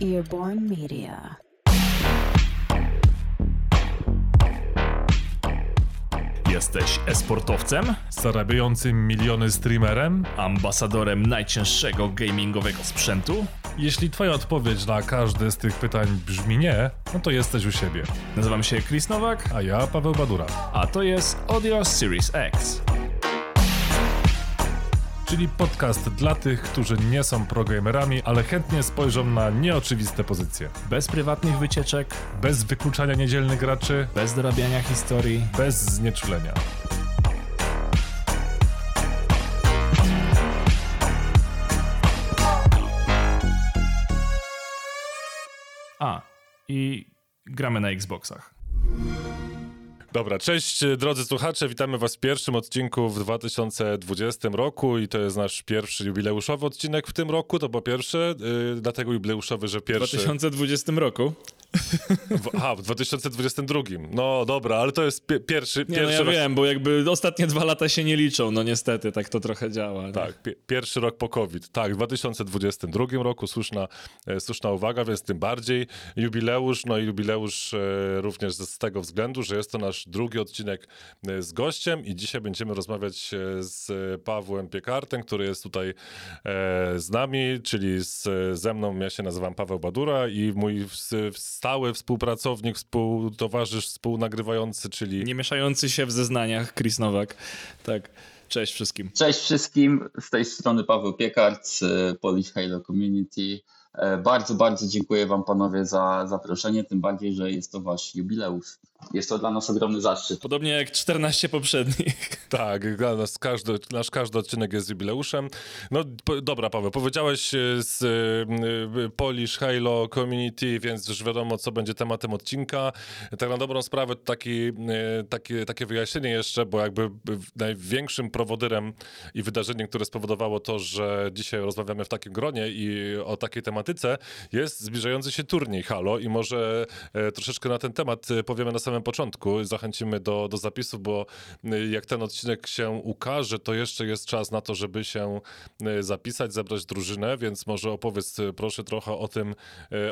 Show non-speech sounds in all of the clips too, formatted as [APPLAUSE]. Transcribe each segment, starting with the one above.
Earborn Media. Jesteś esportowcem? Zarabiającym miliony streamerem? Ambasadorem najcięższego gamingowego sprzętu? Jeśli twoja odpowiedź na każde z tych pytań brzmi nie, no to jesteś u siebie. Nazywam się Chris Nowak, A ja Paweł Badura. a to jest Audio Series X. Czyli podcast dla tych, którzy nie są progamerami, ale chętnie spojrzą na nieoczywiste pozycje. Bez prywatnych wycieczek, Bez wykluczania niedzielnych graczy, bez dorabiania historii. bez znieczulenia. A, i gramy na Xboxach. Dobra, cześć e, drodzy słuchacze, witamy was w pierwszym odcinku w 2020 roku i to jest nasz pierwszy jubileuszowy odcinek w tym roku, to po pierwsze, yy, dlatego jubileuszowy, że W pierwszy... 2020 roku. W, aha, w 2022. No dobra, ale to jest pie, pierwszy, Nie, pierwszy no ja rok... wiem, bo jakby ostatnie dwa lata się nie liczą, no niestety, tak to trochę działa. nie? Tak, pie, pierwszy rok po COVID. Tak, w 2022 roku słuszna, e, słuszna uwaga, więc tym bardziej jubileusz. No i jubileusz e, również z, tego względu, że jest to nasz drugi odcinek e, z gościem i dzisiaj będziemy rozmawiać e, z Pawłem Piekartem, który jest tutaj e, z nami, czyli z, ze mną. Ja się nazywam Paweł Badura i mój w, stały współpracownik, współtowarzysz, współnagrywający, czyli Nie mieszający się w zeznaniach, Chris Nowak. Tak, cześć wszystkim. Cześć wszystkim, z tej strony Paweł Piekart z e, Polish Halo Community. E, Bardzo, bardzo dziękuję Wam panowie za zaproszenie, tym bardziej, że jest to Wasz jubileusz. Jest to dla nas ogromny zaszczyt. Podobnie jak 14 poprzednich. [LAUGHS] Tak, dla nas każdy, nasz każdy odcinek jest jubileuszem. No po, dobra, Paweł, powiedziałeś e, z e, e, Polish Halo Community, więc już wiadomo, co będzie tematem odcinka. Tak na dobrą sprawę to taki, e, takie, takie wyjaśnienie jeszcze, bo jakby największym prowodyrem i wydarzeniem, które spowodowało to, że dzisiaj rozmawiamy w takim gronie i o takiej tematyce, jest zbliżający się turniej Halo i może troszeczkę na ten temat powiemy na samym początku. Zachęcimy do, do zapisów, bo e, jak ten odcinek się ukaże, to jeszcze jest czas na to, żeby się e, zapisać, zebrać drużynę, więc może opowiedz e, proszę trochę o tym,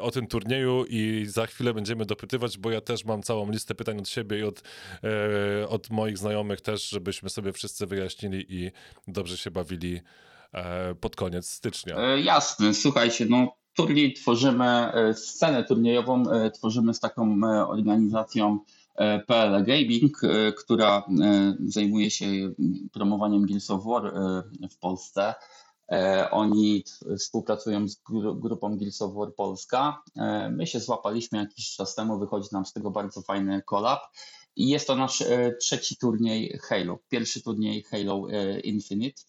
o tym turnieju i za chwilę będziemy dopytywać, bo ja też mam całą listę pytań od siebie i od, od moich znajomych też, żebyśmy sobie wszyscy wyjaśnili i dobrze się bawili e, pod koniec stycznia. E, Jasne, słuchajcie, no turniej tworzymy, e, scenę turniejową e, tworzymy z taką e, organizacją PL Gaming, która zajmuje się promowaniem Gears of War w Polsce. Oni współpracują z gru- grupą Gears of War Polska. My się złapaliśmy jakiś czas temu, wychodzi nam z tego bardzo fajny collab. I jest to nasz trzeci turniej Halo. Pierwszy turniej Halo Infinite.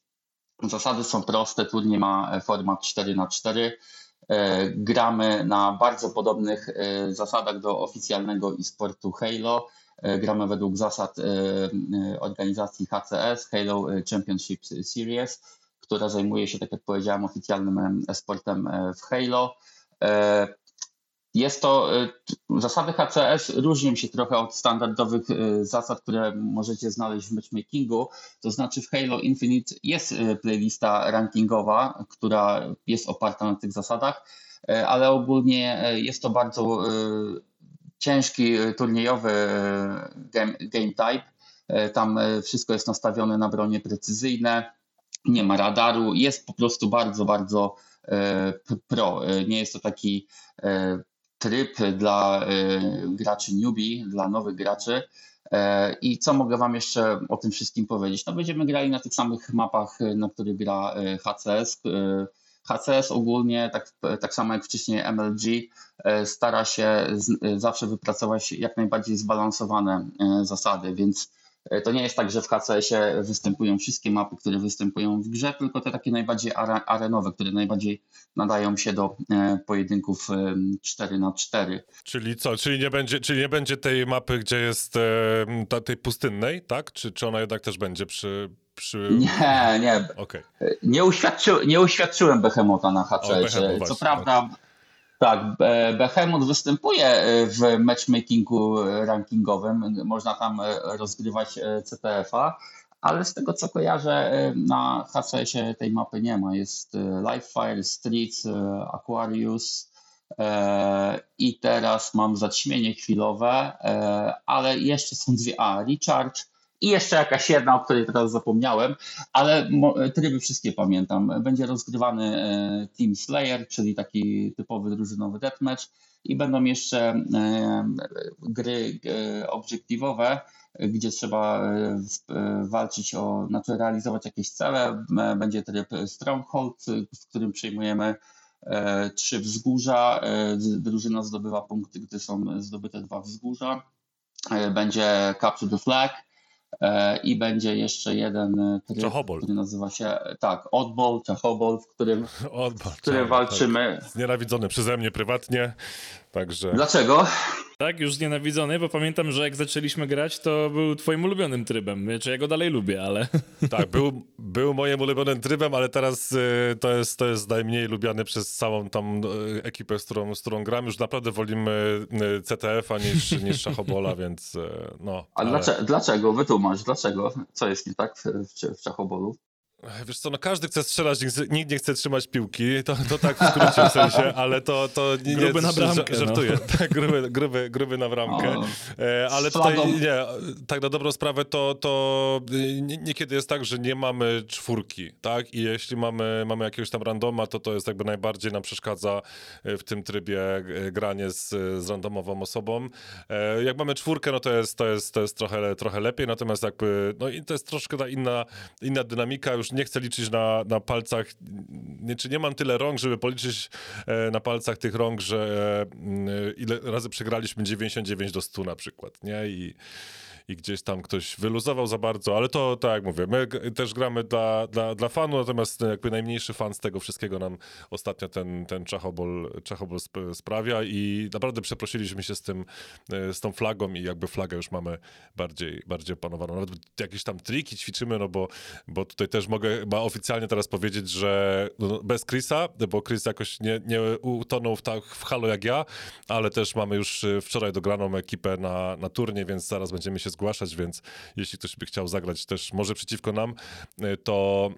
Zasady są proste, turniej ma format 4 na 4 E, Gramy na bardzo podobnych e, zasadach do oficjalnego e-sportu Halo. E, Gramy według zasad e, e, organizacji HCS, Halo e, Championship Series, która zajmuje się, tak jak powiedziałem, oficjalnym em, e-sportem e, w Halo. Jest to, t- zasady HCS różnią się trochę od standardowych e, zasad, które możecie znaleźć w matchmakingu. To znaczy w Halo Infinite jest e, playlista rankingowa, która jest oparta na tych zasadach, ale ogólnie jest to bardzo ciężki turniejowy game, game type. Tam wszystko jest nastawione na bronie precyzyjne, nie ma radaru, jest po prostu bardzo, bardzo pro. Nie jest to taki tryb dla e, graczy newbie, dla nowych graczy. E, I co mogę Wam jeszcze o tym wszystkim powiedzieć? No będziemy grali na tych samych mapach, e, na których gra HCS. HCS ogólnie, tak, tak samo jak wcześniej MLG, stara się z, zawsze wypracować jak najbardziej zbalansowane zasady, więc to nie jest tak, że w HCS-ie występują wszystkie mapy, które występują w grze, tylko te takie najbardziej are, arenowe, które najbardziej nadają się do e, pojedynków e, 4 na 4 Czyli co? Czyli nie będzie, czyli nie będzie tej mapy, gdzie jest e, ta, tej pustynnej, tak? Czy, czy ona jednak też będzie przy. przy... Nie, nie. Okej. Nie, uświadczy, nie uświadczyłem Behemota na HCS. Co prawda, tak, Be- Behemoth występuje e, w matchmakingu e, rankingowym. Można tam e, rozgrywać CTF-a, ale z tego co kojarzę, na HCS-ie tej mapy nie ma. Jest e, Livefire, Streets, Aquarius, I teraz mam zaćmienie chwilowe, ale jeszcze są dwie. A, recharge i jeszcze jakaś jedna, o której teraz zapomniałem, ale tryby wszystkie pamiętam. Będzie rozgrywany Team Slayer, czyli taki typowy drużynowy deathmatch i będą jeszcze gry obiektywowe, gdzie trzeba e, e, walczyć o, znaczy realizować jakieś cele. Będzie tryb Stronghold, w którym przejmujemy e, trzy wzgórza. Drużyna zdobywa punkty, gdy są zdobyte dwa wzgórza. Będzie Capture the Flag i będzie jeszcze jeden tryb, Czachobol. który nazywa się tak, Oddball, Czachobol, w którym, [LAUGHS] w którym walczymy. Tak. Znienawidzony przeze mnie prywatnie, także... Dlaczego? Tak, już znienawidzony, bo pamiętam, że jak zaczęliśmy grać, to był twoim ulubionym trybem. Znaczy ja go dalej lubię, ale... [LAUGHS] Tak, był, był moim ulubionym trybem, ale teraz y, to, jest, to jest najmniej lubiany przez całą tam y, ekipę, z którą, z którą gram. Już naprawdę wolimy y, CTF-a niż, [LAUGHS] niż Szachobola, więc y, no. A ale... dlaczego, dlaczego? Wytłumacz, dlaczego? Co jest nie tak w, w, w Szachobolu? Wiesz co, no każdy chce strzelać, nikt nie chce trzymać piłki, to, to tak w skrócie w sensie, [LAUGHS] ale to, to nie, gruby na bramkę, żartuję, no. [LAUGHS] tak, gruby, gruby, gruby na bramkę, o, e, ale tutaj nie, tak na dobrą sprawę to, to niekiedy jest tak, że nie mamy czwórki, tak, i jeśli mamy, mamy jakiegoś tam randoma, to to jest jakby najbardziej nam przeszkadza e, w tym trybie e, granie z, z randomową osobą. Jak mamy czwórkę, no to jest, to jest, to jest trochę, trochę lepiej, natomiast jakby, no i to jest troszkę ta inna, inna dynamika, już nie chcę liczyć na, na palcach, nie, czy nie mam tyle rąk, żeby policzyć e, na palcach tych rąk, że e, ile razy przegraliśmy 99 do 100 na przykład, nie? I i gdzieś tam ktoś wyluzował za bardzo, ale to tak jak mówię, my też gramy dla, dla, dla fanu, natomiast jakby najmniejszy fan z tego wszystkiego nam ostatnio ten, ten Czachobol, Czachobol sprawia i naprawdę przeprosiliśmy się z tym, e, z tą flagą i jakby flagę już mamy bardziej, bardziej opanowaną. Nawet jakieś tam triki ćwiczymy, no bo, bo tutaj też mogę chyba oficjalnie teraz powiedzieć, że no bez Chrisa, bo Chris jakoś nie, nie utonął w, tak, w halo jak ja, ale też mamy już e, wczoraj dograną ekipę na, na turnie, więc zaraz będziemy się zgłaszać, więc jeśli ktoś by chciał zagrać też może przeciwko nam, y, to,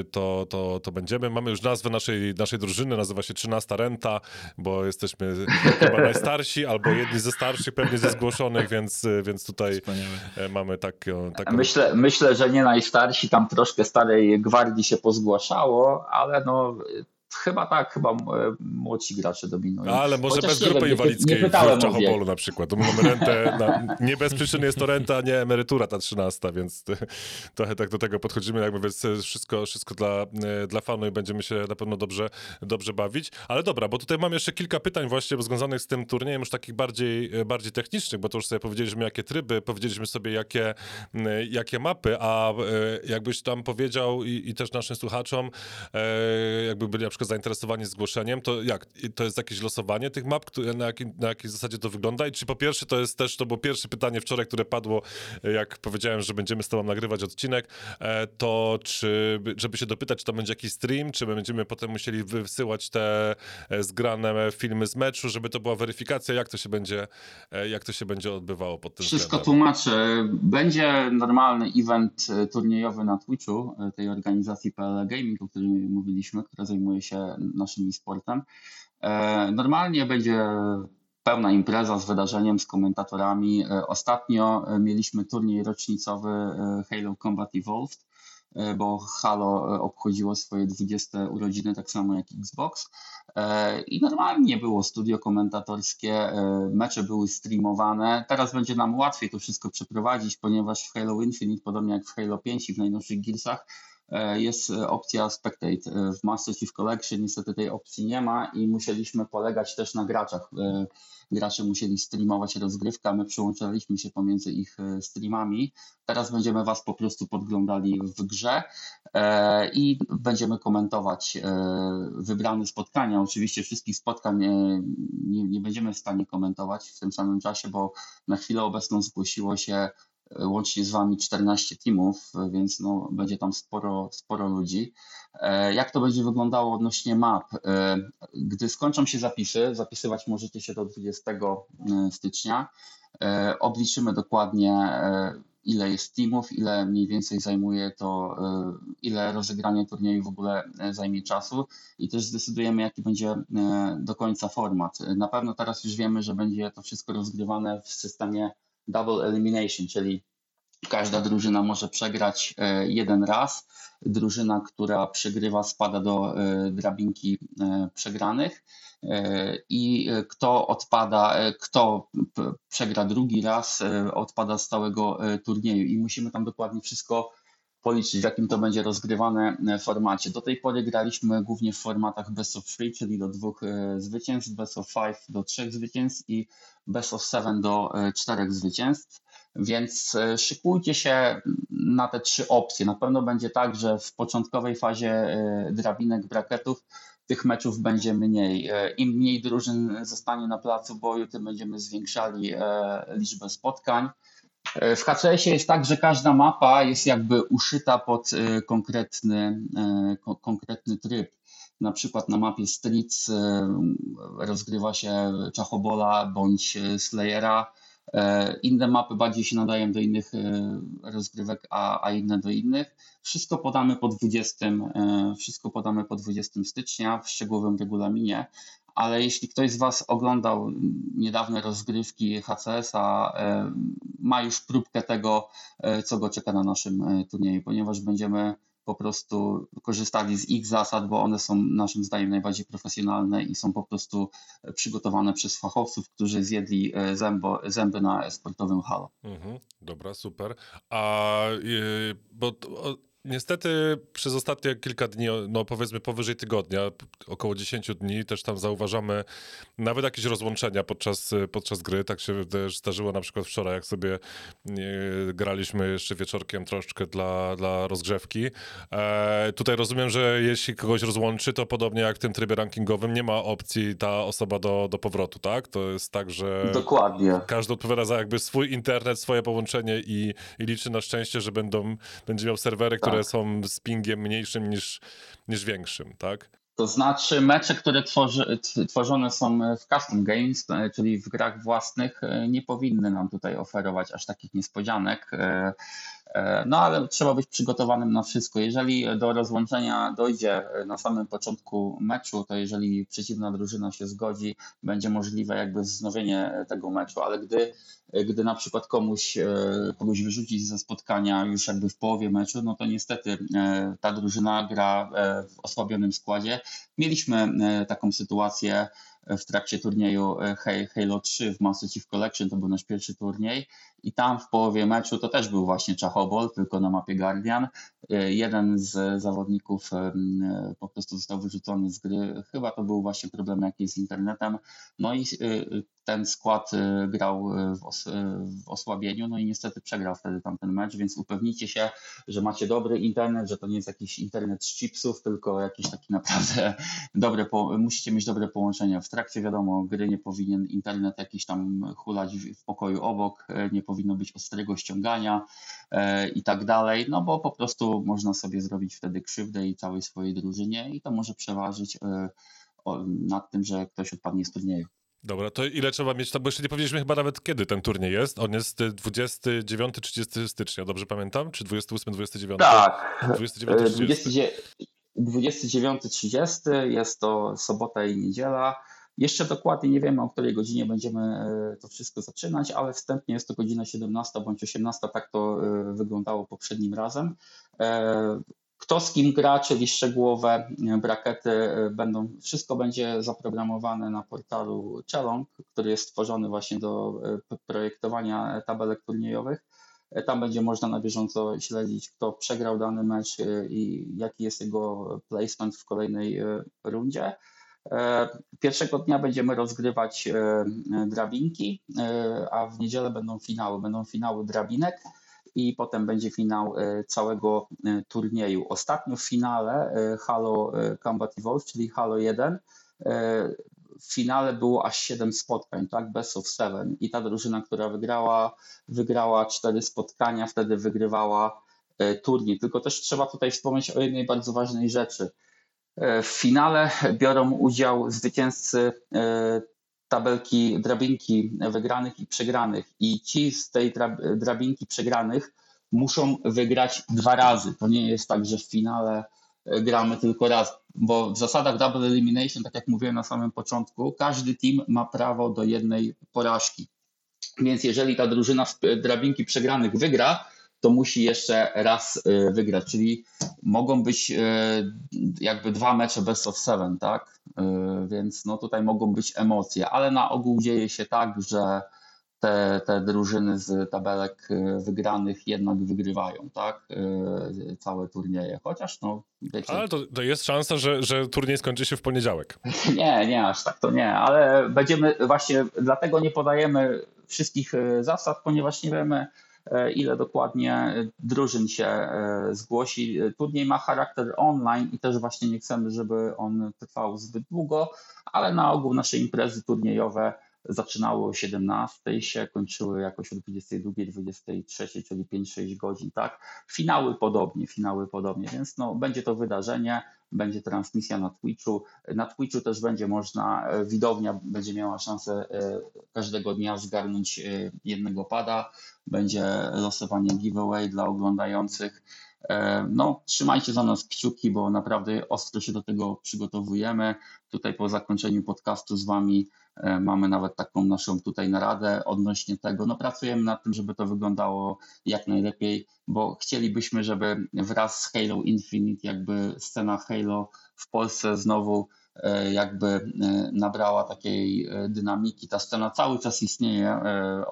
y, to, to, to będziemy. Mamy już nazwę naszej, naszej drużyny, nazywa się 13 Renta, bo jesteśmy [LAUGHS] chyba najstarsi, albo jedni ze starszych pewnie ze zgłoszonych, więc, y, więc tutaj Wspaniałe. mamy taką... taką... Myślę, myślę, że nie najstarsi, tam troszkę starej gwardii się pozgłaszało, ale no Chyba tak, chyba e, młodsi gracze dominują. Ale może Chociaż bez grupy wiem, inwalidzkiej nie, w Czachobolu na przykład. mamy rentę, na, nie bez przyczyny jest to renta, nie emerytura ta trzynasta, więc trochę tak do tego podchodzimy. Jak mówię, wszystko, wszystko dla, e, dla fanu i będziemy się na pewno dobrze, dobrze bawić. Ale dobra, bo tutaj mam jeszcze kilka pytań właśnie związanych z tym turniejem, już takich bardziej, e, bardziej technicznych, bo to już sobie powiedzieliśmy, jakie tryby, powiedzieliśmy sobie, jakie, jakie mapy, a jakbyś tam powiedział i, i też naszym słuchaczom, jakby byli na przykład przykład zainteresowani zgłoszeniem, to jak? To jest jakieś losowanie tych map? Na, jakiej, na jakiej zasadzie to wygląda? I czy po pierwsze to jest też, to było pierwsze pytanie wczoraj, które padło, jak powiedziałem, że będziemy z tobą nagrywać odcinek, e, to czy, żeby się dopytać, czy to będzie jakiś stream, czy będziemy potem musieli wysyłać te e, zgrane filmy z meczu, żeby to była weryfikacja, jak to się będzie, e, jak to się będzie odbywało pod tym Wszystko względem? tłumaczę. Będzie normalny event turniejowy na Twitchu tej organizacji PL Gaming, o której mówiliśmy, która zajmuje się się naszym sportem. E, normalnie będzie pełna impreza z wydarzeniem, z komentatorami. E, ostatnio e, mieliśmy turniej rocznicowy Halo Combat Evolved, bo Halo obchodziło swoje 20 urodziny, tak samo jak Xbox. I normalnie było studio komentatorskie, mecze były streamowane. Teraz będzie nam łatwiej to wszystko przeprowadzić, ponieważ w Halo Infinite, podobnie jak w Halo 5 i w najnowszych Gearsach, jest opcja Spectate. E, w Master Chief Collection niestety tej opcji nie ma i musieliśmy polegać też na graczach. E, gracze musieli streamować rozgrywkę, my przyłączaliśmy się pomiędzy ich streamami. Teraz będziemy Was po prostu podglądali w grze i będziemy komentować wybrane spotkania. Oczywiście wszystkich spotkań nie, nie będziemy w stanie komentować w tym samym czasie, bo na chwilę obecną zgłosiło się łącznie z Wami 14 teamów, więc no, będzie tam sporo, sporo ludzi. E, jak to będzie wyglądało odnośnie map? E, gdy skończą się zapisy, zapisywać możecie się do 20 e, stycznia, obliczymy dokładnie ile jest teamów, ile mniej więcej zajmuje to, ile rozegranie turnieju w ogóle zajmie czasu i też zdecydujemy, jaki będzie do końca format. Na pewno teraz już wiemy, że będzie to wszystko rozgrywane w systemie double elimination, czyli każda drużyna może przegrać jeden raz. Drużyna, która przegrywa, spada do drabinki przegranych E, i kto odpada, e, kto przegra drugi raz, e, odpada z całego turnieju i musimy tam dokładnie wszystko policzyć, w jakim to będzie rozgrywane formacie. Do tej pory graliśmy głównie w formatach best of three, czyli do dwóch zwycięstw, best of five do trzech zwycięstw i best of seven do czterech zwycięstw. Więc szykujcie się na te trzy opcje. Na pewno będzie tak, że w początkowej fazie drabinek bracketów tych meczów będzie mniej. E, Im mniej drużyn zostanie na placu boju, tym będziemy zwiększali e, liczbę spotkań. E, w HCS-ie jest tak, że każda mapa jest jakby uszyta pod konkretny, konkretny tryb. Na przykład na mapie Streets rozgrywa się Czachobola bądź Slayera. Inne mapy bardziej się nadają do innych rozgrywek, a, a inne do innych. Wszystko podamy po 20, e, wszystko podamy po 20 stycznia w szczegółowym regulaminie, ale jeśli ktoś z Was oglądał niedawne rozgrywki HCS-a, e, ma już próbkę tego, e, co go czeka na naszym turnieju, ponieważ będziemy po prostu korzystali z ich zasad, bo one są naszym zdaniem najbardziej profesjonalne i są po prostu przygotowane przez fachowców, którzy zjedli zębo, zęby na sportowym halo. Mhm, dobra, super. A bo Niestety przez ostatnie kilka dni, no powiedzmy powyżej tygodnia, około 10 dni, też tam zauważamy nawet jakieś rozłączenia podczas, podczas gry. Tak się też zdarzyło na przykład wczoraj, jak sobie e, graliśmy jeszcze wieczorkiem troszkę dla, dla rozgrzewki. E, tutaj rozumiem, że jeśli kogoś rozłączy, to podobnie jak w tym trybie rankingowym, nie ma opcji ta osoba do, do powrotu, tak? To jest tak, że Dokładnie. każdy odpowiada za jakby swój internet, swoje połączenie i, i liczy na szczęście, że będą, będzie miał serwery, które które są z pingiem mniejszym niż, niż większym, tak? To znaczy mecze, które tworzy, tworzone są w custom games, czyli w grach własnych, nie powinny nam tutaj oferować aż takich niespodzianek. E, no ale trzeba być przygotowanym na wszystko. Jeżeli do rozłączenia dojdzie na samym początku meczu, to jeżeli przeciwna drużyna się zgodzi, będzie możliwe jakby wznowienie tego meczu, ale gdy, gdy na przykład komuś, e, kogoś wyrzucić ze spotkania już jakby w połowie meczu, no to niestety e, ta drużyna gra w osłabionym składzie. Mieliśmy taką sytuację w trakcie turnieju Halo 3 w Master Chief Collection, to był nasz pierwszy turniej i tam w połowie meczu to też był właśnie Czachobol, tylko na mapie Guardian. E, jeden z zawodników e, po prostu został wyrzucony z gry. Chyba to był właśnie problem jakiś z internetem. No i e, ten skład grał w, os w osłabieniu, no i niestety przegrał wtedy tamten mecz, więc upewnijcie się, że macie dobry internet, że to nie jest jakiś internet z chipsów, tylko jakiś taki naprawdę [LAUGHS] dobre, musicie mieć dobre połączenie. W trakcie wiadomo, gry nie powinien internet jakiś tam hulać w pokoju obok, nie powinno być ostrego ściągania e, i tak dalej, no bo po prostu można sobie zrobić wtedy krzywdę i całej swojej drużynie i to może przeważyć e, nad tym, że ktoś odpadnie z turnieju. Dobra, to ile trzeba mieć, bo jeszcze nie powiedzieliśmy chyba nawet kiedy ten turniej jest. On jest 29-30 stycznia, dobrze pamiętam? Czy 28-29? Tak, 29-30. 29-30 jest to sobota i niedziela. Jeszcze dokładnie nie wiemy, o której godzinie będziemy e, to wszystko zaczynać, ale wstępnie jest to godzina 17 bądź 18, tak to e, wyglądało poprzednim razem. E, kto z kim gra, czyli szczegółowe brakety będą, wszystko będzie zaprogramowane na portalu Chelong, który jest stworzony właśnie do projektowania tabelek turniejowych. Tam będzie można na bieżąco śledzić, kto przegrał dany mecz i jaki jest jego placement w kolejnej rundzie. E, pierwszego dnia będziemy rozgrywać e, drabinki, e, a w niedzielę będą finały. Będą finały drabinek i potem będzie finał całego turnieju. Ostatnio w finale Halo Combat Evolve, czyli Halo 1, w finale było aż 7 spotkań, tak? Best of 7. I ta drużyna, która wygrała, wygrała 4 spotkania, wtedy wygrywała turniej. Tylko też trzeba tutaj wspomnieć o jednej bardzo ważnej rzeczy. W finale biorą udział zwycięzcy e, tabelki, drabinki wygranych i przegranych i ci z tej drabinki przegranych muszą wygrać dwa razy. To nie jest tak, że w finale e, gramy tylko raz, bo w zasadach double elimination, tak jak mówiłem na samym początku, każdy team ma prawo do jednej porażki. Więc jeżeli ta drużyna z drabinki przegranych wygra, to musi jeszcze raz e, wygrać, czyli mogą być e, jakby dwa mecze best of seven, tak? Więc no tutaj mogą być emocje, ale na ogół dzieje się tak, że te, te drużyny z tabelek y, wygranych jednak wygrywają, tak? Y, całe turnieje. Chociaż no, wiecie. Ale to, to jest szansa, że, że turniej skończy się w poniedziałek. [LAUGHS] Nie, nie, aż tak to nie, ale będziemy właśnie, dlatego nie podajemy wszystkich y, zasad, ponieważ nie wiemy, ile dokładnie drużyn się zgłosi. Turniej ma charakter online i też właśnie nie chcemy, żeby on trwał zbyt długo, ale na ogół nasze imprezy turniejowe zaczynały o 17 się, kończyły jakoś o 22, 23, czyli 5-6 godzin, tak. Finały podobnie, finały podobnie, więc no, będzie to wydarzenie, będzie transmisja na Twitchu. Na Twitchu też będzie można, e, widownia będzie miała szansę e, każdego dnia zgarnąć e, jednego pada, będzie losowanie giveaway dla oglądających. No, trzymajcie za nas kciuki, bo naprawdę ostro się do tego przygotowujemy. Tutaj po zakończeniu podcastu z Wami mamy nawet taką naszą tutaj naradę odnośnie tego. No pracujemy nad tym, żeby to wyglądało jak najlepiej, bo chcielibyśmy, żeby wraz z Halo Infinite jakby scena Halo w Polsce znowu e, jakby e, nabrała takiej dynamiki. Ta scena cały czas istnieje,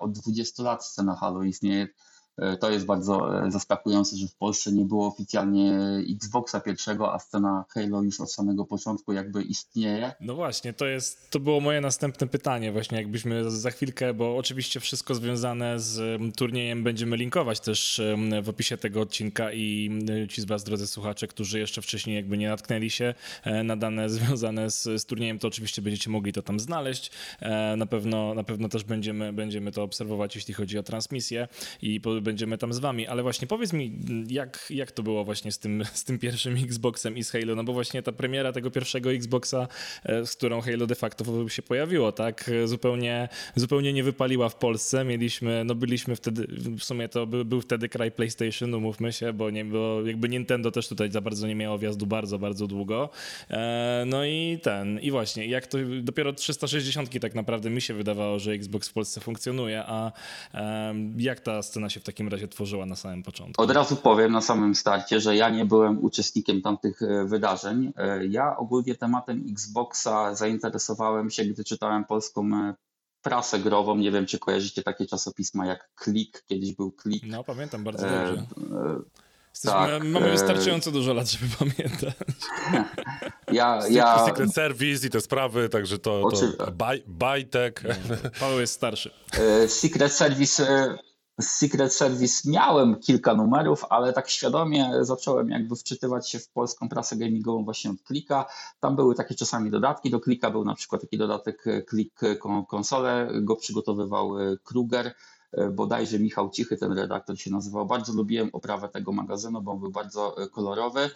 od 20 lat scena Halo istnieje E, to jest bardzo e, zaskakujące, że w Polsce nie było oficjalnie Xboxa pierwszego, a scena Halo już od samego początku jakby istnieje. No właśnie, to jest, to było moje następne pytanie właśnie, jakbyśmy za chwilkę, bo oczywiście wszystko związane z turniejem będziemy linkować też w opisie tego odcinka i ci z was, drodzy słuchacze, którzy jeszcze wcześniej jakby nie natknęli się e, na dane [LAUGHS] związane z, z turniejem, to oczywiście będziecie mogli to tam znaleźć. Na pewno, na pewno też będziemy, będziemy to obserwować, jeśli chodzi o transmisję i będziemy tam z wami, ale właśnie powiedz mi, jak, jak to było właśnie z tym, z tym pierwszym Xboxem i z Halo, no bo właśnie ta premiera tego pierwszego Xboxa, e, z którą Halo de facto się pojawiło, tak, zupełnie, zupełnie nie wypaliła w Polsce, mieliśmy, no byliśmy wtedy, w sumie to był, był wtedy kraj PlayStation, umówmy się, bo, nie, bo jakby Nintendo też tutaj za bardzo nie miało wjazdu bardzo, bardzo długo, e, no i ten, i właśnie, jak to dopiero 360 tak naprawdę mi się wydawało, że Xbox w Polsce funkcjonuje, a jak ta scena się w takim takim razie tworzyła na samym początku? Od razu powiem na samym starcie, że ja nie byłem uczestnikiem tamtych e, wydarzeń. E, ja ogólnie tematem Xboxa zainteresowałem się, gdy czytałem polską e, prasę grową. Nie wiem, czy kojarzycie takie czasopisma jak Klik, kiedyś był Klik. No, pamiętam bardzo dobrze. tak, mamy wystarczająco dużo lat, żeby pamiętać. [LAUGHS] Ja, [LAUGHS] ja... Secret Service i te sprawy, także to, to Bajtek. Paweł jest starszy. Secret Service z Secret Service miałem kilka numerów, ale tak świadomie zacząłem jakby wczytywać się w polską prasę gamingową właśnie od Klika. Tam były takie czasami dodatki. Do Klika był na przykład taki dodatek Klik Konsole, go przygotowywał e, Kruger e, bodajże Michał Cichy, ten redaktor się nazywał. Bardzo lubiłem oprawę tego magazynu, bo był bardzo e, kolorowy.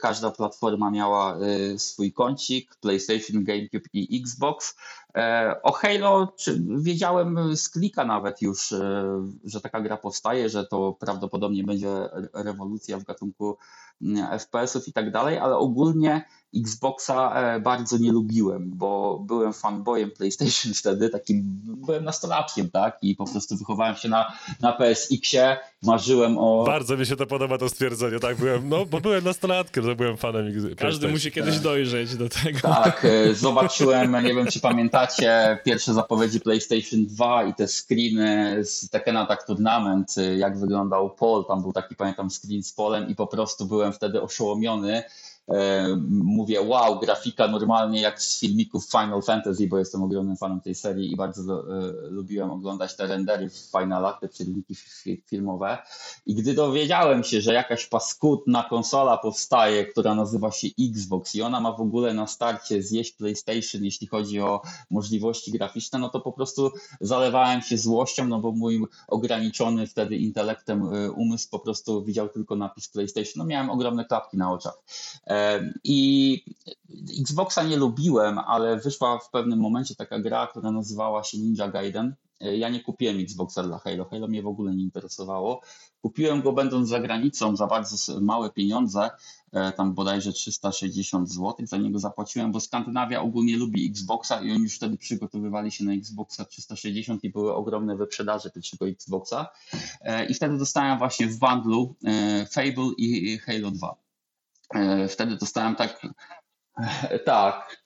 Każda platforma miała swój kącik, PlayStation, GameCube i Xbox. E, o Halo wiedziałem z klika nawet już, e, że taka gra powstaje, że to prawdopodobnie będzie rewolucja w gatunku mm, FPS-ów i tak dalej, ale ogólnie Xboxa e, bardzo nie lubiłem, bo byłem fanboyem PlayStation [LAUGHS] wtedy, takim byłem nastolatkiem, tak? I po prostu wychowałem się na, na PSX-ie, marzyłem o... Bardzo mi się to podoba to stwierdzenie, tak? Byłem, no, bo byłem nastolatkiem, że byłem fanem Każdy musi kiedyś dojrzeć do tego. Tak, zobaczyłem, nie wiem czy pamiętacie, pierwsze zapowiedzi PlayStation 2 i te screeny z Tekken Attack Tournament, jak wyglądał Paul, tam był taki, pamiętam, screen z Polem i po prostu byłem wtedy oszołomiony, E, mówię, wow, grafika normalnie jak z filmików Final Fantasy, bo jestem ogromnym fanem tej serii i bardzo e, lubiłem oglądać te rendery w Finalach, te filmiki filmowe. I gdy dowiedziałem się, że jakaś paskudna konsola powstaje, która nazywa się Xbox i ona ma w ogóle na starcie zjeść PlayStation, jeśli chodzi o możliwości graficzne, no to po prostu zalewałem się złością, no bo mój ograniczony wtedy intelektem e, umysł po prostu widział tylko napis PlayStation. No miałem ogromne klapki na oczach. I Xboxa nie lubiłem, ale wyszła w pewnym momencie taka gra, która nazywała się Ninja Gaiden. Ja nie kupiłem Xboxa dla Halo. Halo mnie w ogóle nie interesowało. Kupiłem go będąc za granicą za bardzo małe pieniądze, e, tam bodajże 360 zł za niego zapłaciłem, bo Skandynawia ogólnie lubi Xboxa i oni już wtedy przygotowywali się na Xboxa 360 i były ogromne wyprzedaże pierwszego Xboxa. E, I wtedy dostałem właśnie w bundlu e, Fable i Halo 2. Wtedy dostałem tak. Tak,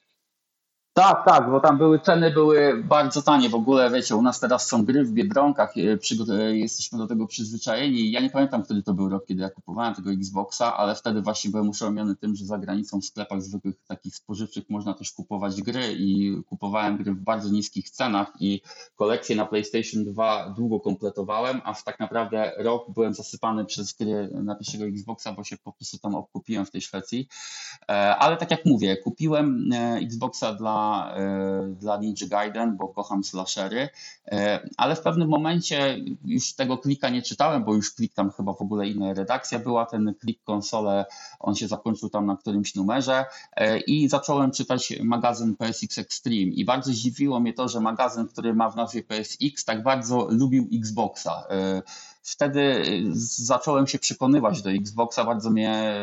tak, tak, bo tam były ceny były bardzo tanie w ogóle, wiecie, u nas teraz są gry w Biedronkach, e, e, jesteśmy do tego przyzwyczajeni. Ja nie pamiętam, który to był rok, kiedy ja kupowałem tego Xboxa, ale wtedy właśnie byłem uszoromiony tym, że za granicą w sklepach zwykłych takich spożywczych można też kupować gry i kupowałem gry w bardzo niskich cenach i kolekcję na PlayStation 2 długo kompletowałem, a w tak naprawdę rok byłem zasypany przez gry na pierwszego Xboxa, bo się po prostu tam obkupiłem w tej Szwecji. E, ale tak jak mówię, kupiłem Xboxa dla E, dla Ninja Gaiden, bo kocham slashery, e, ale w pewnym momencie już tego klika nie czytałem, bo już klik tam chyba w ogóle inna redakcja była, ten klik konsole, on się zakończył tam na którymś numerze e, i zacząłem czytać magazyn PSX Extreme. I bardzo zdziwiło mnie to, że magazyn, który ma w nazwie PSX tak bardzo lubił Xboxa wtedy y, zacząłem się przekonywać do Xboxa. Bardzo mnie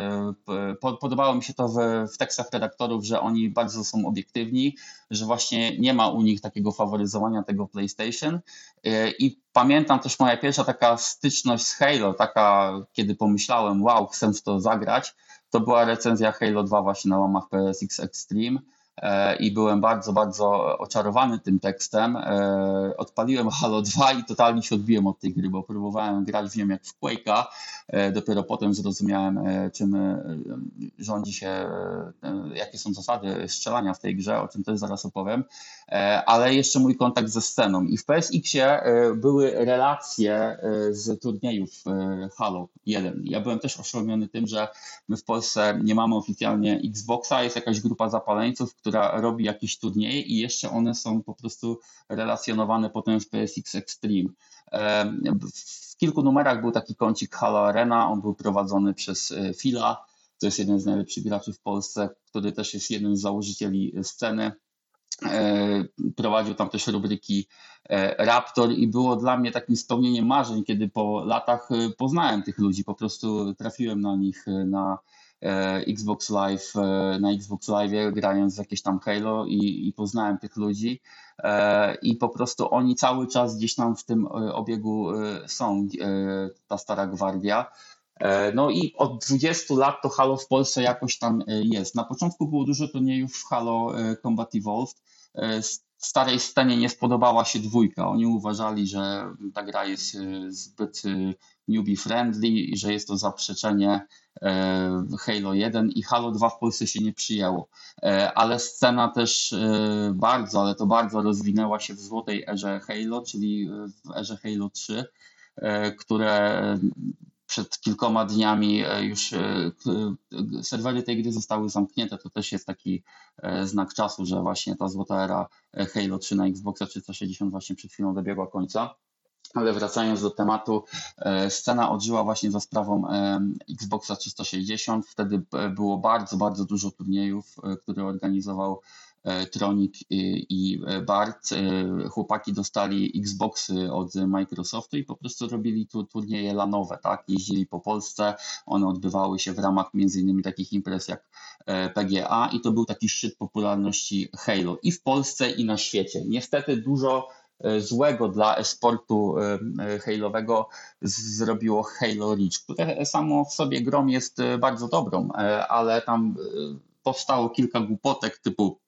podobało mi się to w, w tekstach redaktorów, że oni bardzo są obiektywni, że właśnie nie ma u nich takiego faworyzowania tego PlayStation. Y, I pamiętam też moja pierwsza taka styczność z Halo, taka kiedy pomyślałem, wow, chcę w to zagrać. To była recenzja Halo 2 właśnie na łamach PSX Extreme i byłem bardzo, bardzo oczarowany tym tekstem. E, odpaliłem Halo 2 i totalnie się odbiłem od tej gry, bo próbowałem grać w nią jak w Quake'a. E, dopiero potem zrozumiałem, czym rządzi się, jakie są zasady strzelania w tej grze, o czym też zaraz opowiem. Ale jeszcze mój kontakt ze sceną. I w PSX-ie były relacje z turniejów Halo 1. Ja byłem też oszołomiony tym, że my w Polsce nie mamy oficjalnie Xboxa, jest jakaś grupa zapaleńców, robi jakieś turnieje i jeszcze one są po prostu relacjonowane potem w PSX Extreme. W kilku numerach był taki kącik Halo Arena, on był prowadzony przez e, Fila, to jest jeden z najlepszych graczy w Polsce, który też jest jednym z założycieli sceny. E, prowadził tam też rubryki e, Raptor i było dla mnie takim spełnieniem marzeń, kiedy po latach poznałem tych ludzi, po prostu trafiłem na nich na Xbox Live, e, na Xbox Live grając jakieś tam Halo i, i poznałem tych ludzi e, i po prostu oni cały czas gdzieś tam w tym obiegu są, ta stara gwardia. No i od 20 lat to Halo w Polsce jakoś tam jest. Na początku było dużo turniejów w Halo Combat Evolved. Starej scenie nie spodobała się dwójka. Oni uważali, że ta gra jest zbyt newbie friendly i że jest to zaprzeczenie E, Halo 1 i Halo 2 w Polsce się nie przyjęło. E, ale scena też e, bardzo, ale to bardzo rozwinęła się w złotej erze Halo, czyli w erze Halo 3, które przed kilkoma dniami już serwery tej gry zostały zamknięte. To też jest taki znak czasu, że właśnie ta złota era Halo 3 na Xboxa 360 właśnie przed chwilą dobiegła końca. Ale wracając do tematu, e, scena odżyła właśnie za sprawą e, Xboxa 360. Wtedy e, było bardzo, bardzo dużo turniejów, które organizował Tronic i Bart. Chłopaki dostali Xboxy od Microsoftu i po prostu robili tu turnieje lanowe, tak? Jeździli po Polsce, one odbywały się w ramach między innymi takich imprez jak PGA i to był taki szczyt popularności Halo i w Polsce i na świecie. Niestety dużo E, złego dla esportu e, e, Halo'owego zrobiło Halo Reach, które samo w sobie grom jest bardzo dobrą, ale tam powstało kilka głupotek typu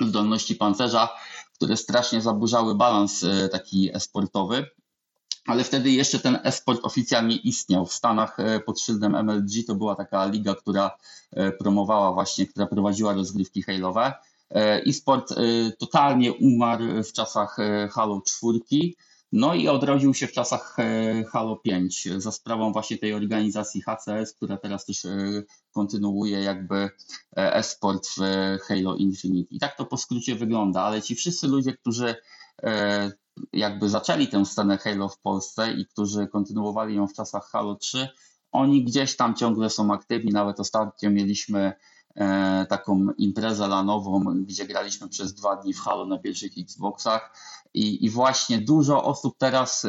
zdolności pancerza, które strasznie zaburzały balans taki esportowy. Ale wtedy jeszcze ten esport oficjalnie istniał. W Stanach pod szyldem MLG to była taka liga, która promowała właśnie, która prowadziła rozgrywki Halo'owe. E, e-sport e, totalnie umarł w czasach e, Halo 4. No i odrodził się w czasach Halo 5 za sprawą właśnie tej organizacji HCS, która teraz też kontynuuje jakby e-sport w Halo Infinite. I tak to po skrócie wygląda, ale ci wszyscy ludzie, którzy jakby zaczęli tę scenę Halo w Polsce i którzy kontynuowali ją w czasach Halo 3, oni gdzieś tam ciągle są aktywni, nawet ostatnio mieliśmy taką imprezę lanową, gdzie graliśmy przez dwa dni w Halo na pierwszych Xboxach. I, i właśnie dużo osób teraz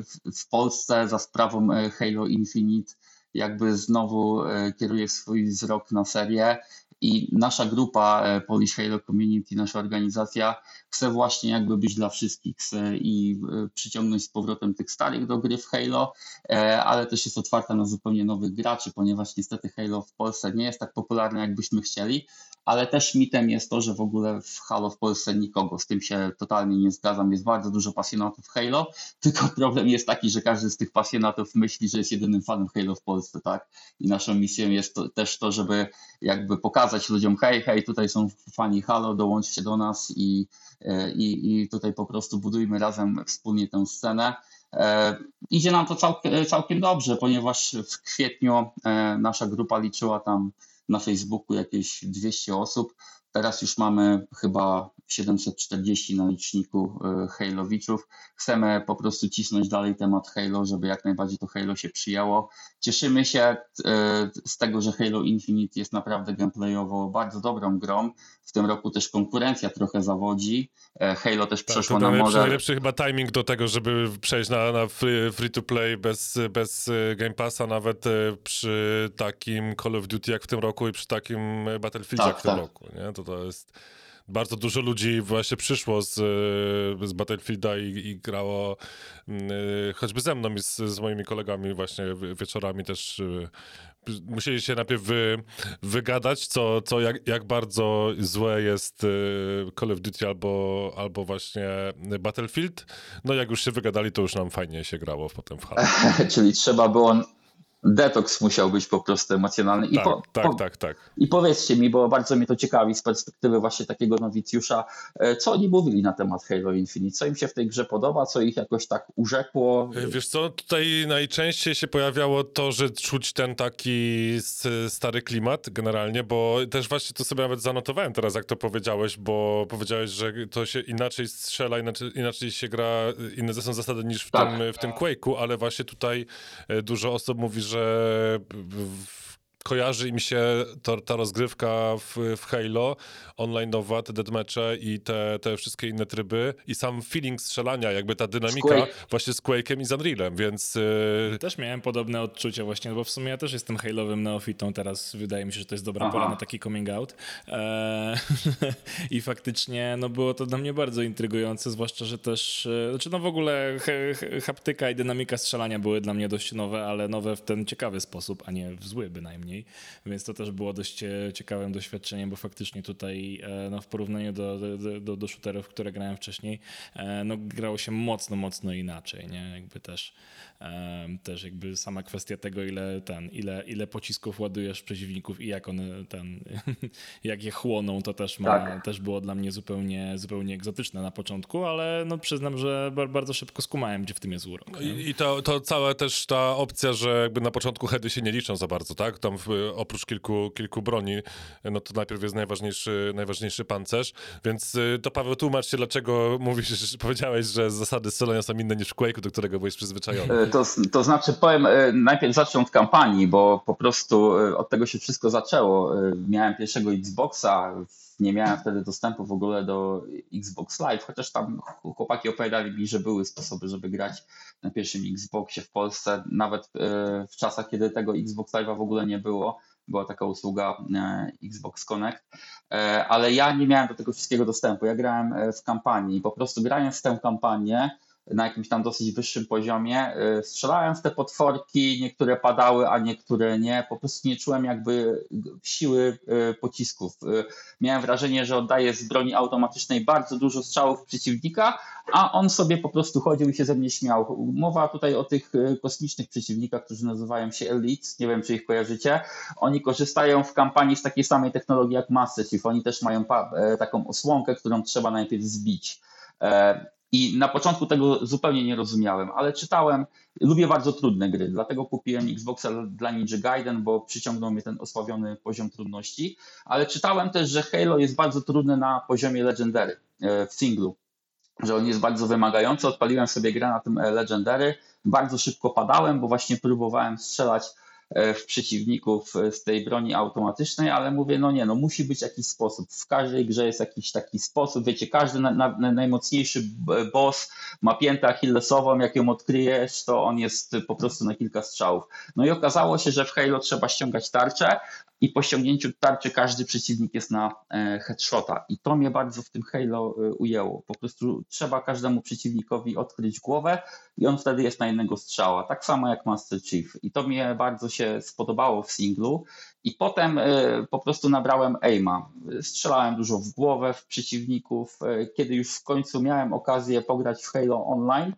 w, w Polsce za sprawą Halo Infinite jakby znowu kieruje swój wzrok na serię i nasza grupa e, Polish Halo Community, nasza organizacja chce właśnie jakby być dla wszystkich, i e, przyciągnąć z powrotem tych starych do gry w Halo, e, ale też jest otwarta na zupełnie nowych graczy, ponieważ niestety Halo w Polsce nie jest tak popularne, jakbyśmy chcieli, ale też mitem jest to, że w ogóle w Halo w Polsce nikogo, z tym się totalnie nie zgadzam, jest bardzo dużo pasjonatów Halo, [LAUGHS] tylko problem jest taki, że każdy z tych pasjonatów myśli, że jest jedynym fanem Halo w Polsce, tak? I naszą misją jest to, też to, żeby jakby pokazać ludziom, hej, hej, tutaj są fani Halo, dołączcie do nas i, e, i, i tutaj po prostu budujmy razem wspólnie tę scenę. E, idzie nam to całkiem, całkiem dobrze, ponieważ w kwietniu e, nasza grupa liczyła tam na Facebooku jakieś 200 osób. Teraz już mamy chyba 740 na liczniku Halowiczów. Chcemy po prostu cisnąć dalej temat Halo, żeby jak najbardziej to Halo się przyjęło. Cieszymy się e, z tego, że Halo Infinite jest naprawdę gameplayowo bardzo dobrą grą. W tym roku też konkurencja trochę zawodzi. E, Halo też tak, przeszło na model. Najlepszy chyba timing do tego, żeby przejść na, na free, free, to play bez, bez Game Passa, nawet przy takim Call of Duty jak w tym roku i przy takim Battlefieldzie tak, jak w tym tak. roku. Nie? To to jest bardzo dużo ludzi właśnie przyszło z, z Battlefielda i, i grało mm, choćby ze mną i z, z moimi kolegami właśnie wieczorami też y, musieli się najpierw wy, wygadać, co, co jak, jak bardzo złe jest Call of Duty albo, albo właśnie Battlefield. No jak już się wygadali, to już nam fajnie się grało potem w Halo. [LAUGHS] Czyli trzeba było detoks musiał być po prostu emocjonalny. I tak, po, tak, po, tak, tak. I powiedzcie mi, bo bardzo mnie to ciekawi z perspektywy właśnie takiego nowicjusza, e, co oni mówili na temat Halo Infinite, co im się w tej grze podoba, co ich jakoś tak urzekło? E, wiesz co, tutaj najczęściej się pojawiało to, że czuć ten taki stary klimat generalnie, bo też właśnie to sobie nawet zanotowałem teraz, jak to powiedziałeś, bo powiedziałeś, że to się inaczej strzela, inaczej, inaczej się gra, inne są zasady niż w, tak. tym, w tym Quake'u, ale właśnie tutaj e, dużo osób mówi, że kojarzy im się to, ta rozgrywka w, w Halo, online'owa, te deathmatche i te, te wszystkie inne tryby i sam feeling strzelania, jakby ta dynamika właśnie z Quake'em i z Unrealem, więc... Yy... Też miałem podobne odczucia właśnie, bo w sumie ja też jestem Halo'owym neofitą, teraz wydaje mi się, że to jest dobra Aha. pora na taki coming out. Eee, [LAUGHS] I faktycznie no było to dla mnie bardzo intrygujące, zwłaszcza, że też, e, znaczy no w ogóle haptyka i dynamika strzelania były dla mnie dość nowe, ale nowe w ten ciekawy sposób, a nie w zły bynajmniej więc to też było dość e, ciekawym doświadczeniem, bo faktycznie tutaj e, no, w porównaniu do, do, do, do shooterów, które grałem wcześniej, e, no, grało się mocno, mocno inaczej, nie? Jakby też, też jakby sama kwestia tego, ile ten, ile, ile pocisków ładujesz przeciwników i jak one ten, [LAUGHS] jak je chłoną, to też ma, tak. też było dla mnie zupełnie, zupełnie egzotyczne na początku, ale no przyznam, że bardzo szybko skumałem, gdzie w tym jest urok. I, i to, to cała też ta opcja, że jakby na początku heady się nie liczą za bardzo, tak? Tam w oprócz kilku, kilku broni, no to najpierw jest najważniejszy, najważniejszy pancerz, więc y, to Paweł tłumacz się, dlaczego mówisz, [LAUGHS] powiedziałeś, że zasady strzelania są inne niż w Quake'u, do którego byłeś przyzwyczajony. [LAUGHS] E, to, to znaczy powiem, e, najpierw zacznę od kampanii, bo po prostu e, od tego się wszystko zaczęło. Miałem pierwszego Xboxa, nie miałem wtedy dostępu w ogóle do Xbox Live, chociaż tam chłopaki opowiadali mi, że były sposoby, żeby grać na pierwszym Xboxie w Polsce, nawet w czasach, kiedy tego Xbox Live'a w ogóle nie było była taka usługa e, Xbox Connect, e, ale ja nie miałem do tego wszystkiego dostępu. Ja grałem e, w kampanii po prostu grając w tę kampanię, na jakimś tam dosyć wyższym poziomie. Y, strzelałem w te potworki, niektóre padały, a niektóre nie. Po prostu nie czułem jakby siły y, pocisków. Y, miałem wrażenie, że oddaję z broni automatycznej bardzo dużo strzałów przeciwnika, a on sobie po prostu chodził i się ze mnie śmiał. Mowa tutaj o tych kosmicznych przeciwnikach, którzy nazywają się Elite, nie wiem czy ich kojarzycie. Oni korzystają w kampanii z takiej samej technologii jak Master Chief. Oni też mają e, taką osłonkę, którą trzeba najpierw zbić. I na początku tego zupełnie nie rozumiałem, ale czytałem, lubię bardzo trudne gry, dlatego kupiłem Xboxa dla Ninja Gaiden, bo przyciągnął mnie ten osławiony poziom trudności, ale czytałem też, że Halo jest bardzo trudny na poziomie Legendary e, w singlu, że on jest bardzo wymagający. Odpaliłem sobie grę na tym e, Legendary, bardzo szybko padałem, bo właśnie próbowałem strzelać w przeciwników z tej broni automatycznej, ale mówię, no nie, no musi być jakiś sposób. W każdej grze jest jakiś taki sposób. Wiecie, każdy na, na, najmocniejszy boss ma piętę achillesową, jak ją odkryjesz, to on jest po prostu na kilka strzałów. No i okazało się, że w Halo trzeba ściągać tarczę, i po ściągnięciu tarczy każdy przeciwnik jest na e, headshota. I to mnie bardzo w tym Halo e, ujęło. Po prostu trzeba każdemu przeciwnikowi odkryć głowę i on wtedy jest na jednego strzała. Tak samo jak Master Chief. I to mnie bardzo się spodobało w singlu. I potem e, po prostu nabrałem aima. Strzelałem dużo w głowę w przeciwników. Kiedy już w końcu miałem okazję pograć w Halo Online,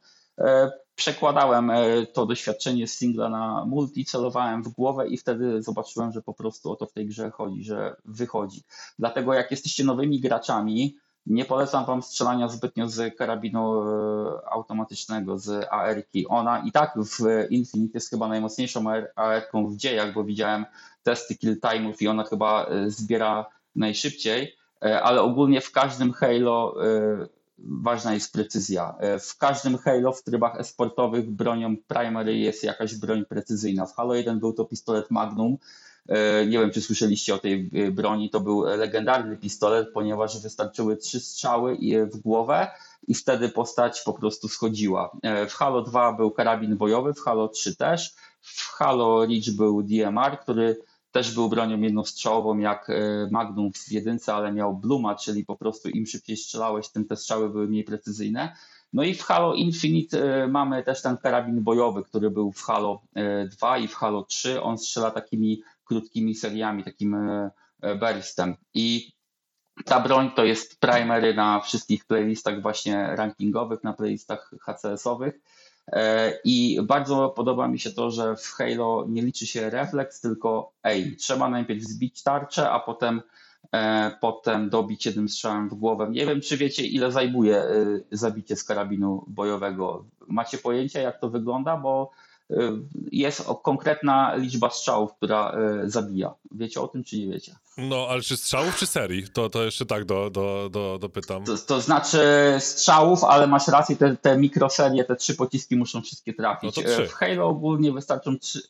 przekładałem e, to doświadczenie z singla na multi, celowałem w głowę i wtedy zobaczyłem, że po prostu o to w tej grze chodzi, że wychodzi. Dlatego jak jesteście nowymi graczami, nie polecam wam strzelania zbytnio z karabinu e, automatycznego, z AR-ki. Ona i tak w Infinite jest chyba najmocniejszą AR-ką w dziejach, bo widziałem testy kill time'ów i ona chyba e, zbiera najszybciej, ale ogólnie w każdym Halo ważna jest precyzja. E, w każdym Halo w trybach esportowych bronią primary jest jakaś broń precyzyjna. W Halo 1 był to pistolet Magnum. E, nie wiem, czy słyszeliście o tej e, broni. To był legendarny pistolet, ponieważ wystarczyły trzy strzały w głowę i wtedy postać po prostu schodziła. W Halo 2 był karabin bojowy, w Halo 3 też. W Halo Reach był DMR, który też był bronią jednostrzałową jak e, Magnum w jedynce, ale miał Bluma, czyli po prostu im szybciej strzelałeś, tym te strzały były mniej precyzyjne. No i w Halo Infinite e, mamy też ten karabin bojowy, który był w Halo 2 e, i w Halo 3. On strzela takimi krótkimi seriami, takim burstem. I ta broń to jest primery na wszystkich playlistach właśnie rankingowych, na playlistach HCS-owych. E, I bardzo podoba mi się to, że w Halo nie liczy się refleks, tylko aim. Trzeba najpierw zbić tarczę, a potem, e, potem dobić jednym strzałem w głowę. Nie wiem, czy wiecie, ile zajmuje e, zabicie z karabinu bojowego. Macie pojęcie, jak to wygląda? Bo jest konkretna liczba strzałów, która zabija. Wiecie o tym, czy nie wiecie? No, ale czy strzałów, czy serii? To, to jeszcze tak do, do, do, dopytam. To, to znaczy strzałów, ale masz rację, te, te mikroserie, te trzy pociski muszą wszystkie trafić. No to trzy. W Halo ogólnie wystarczą trzy,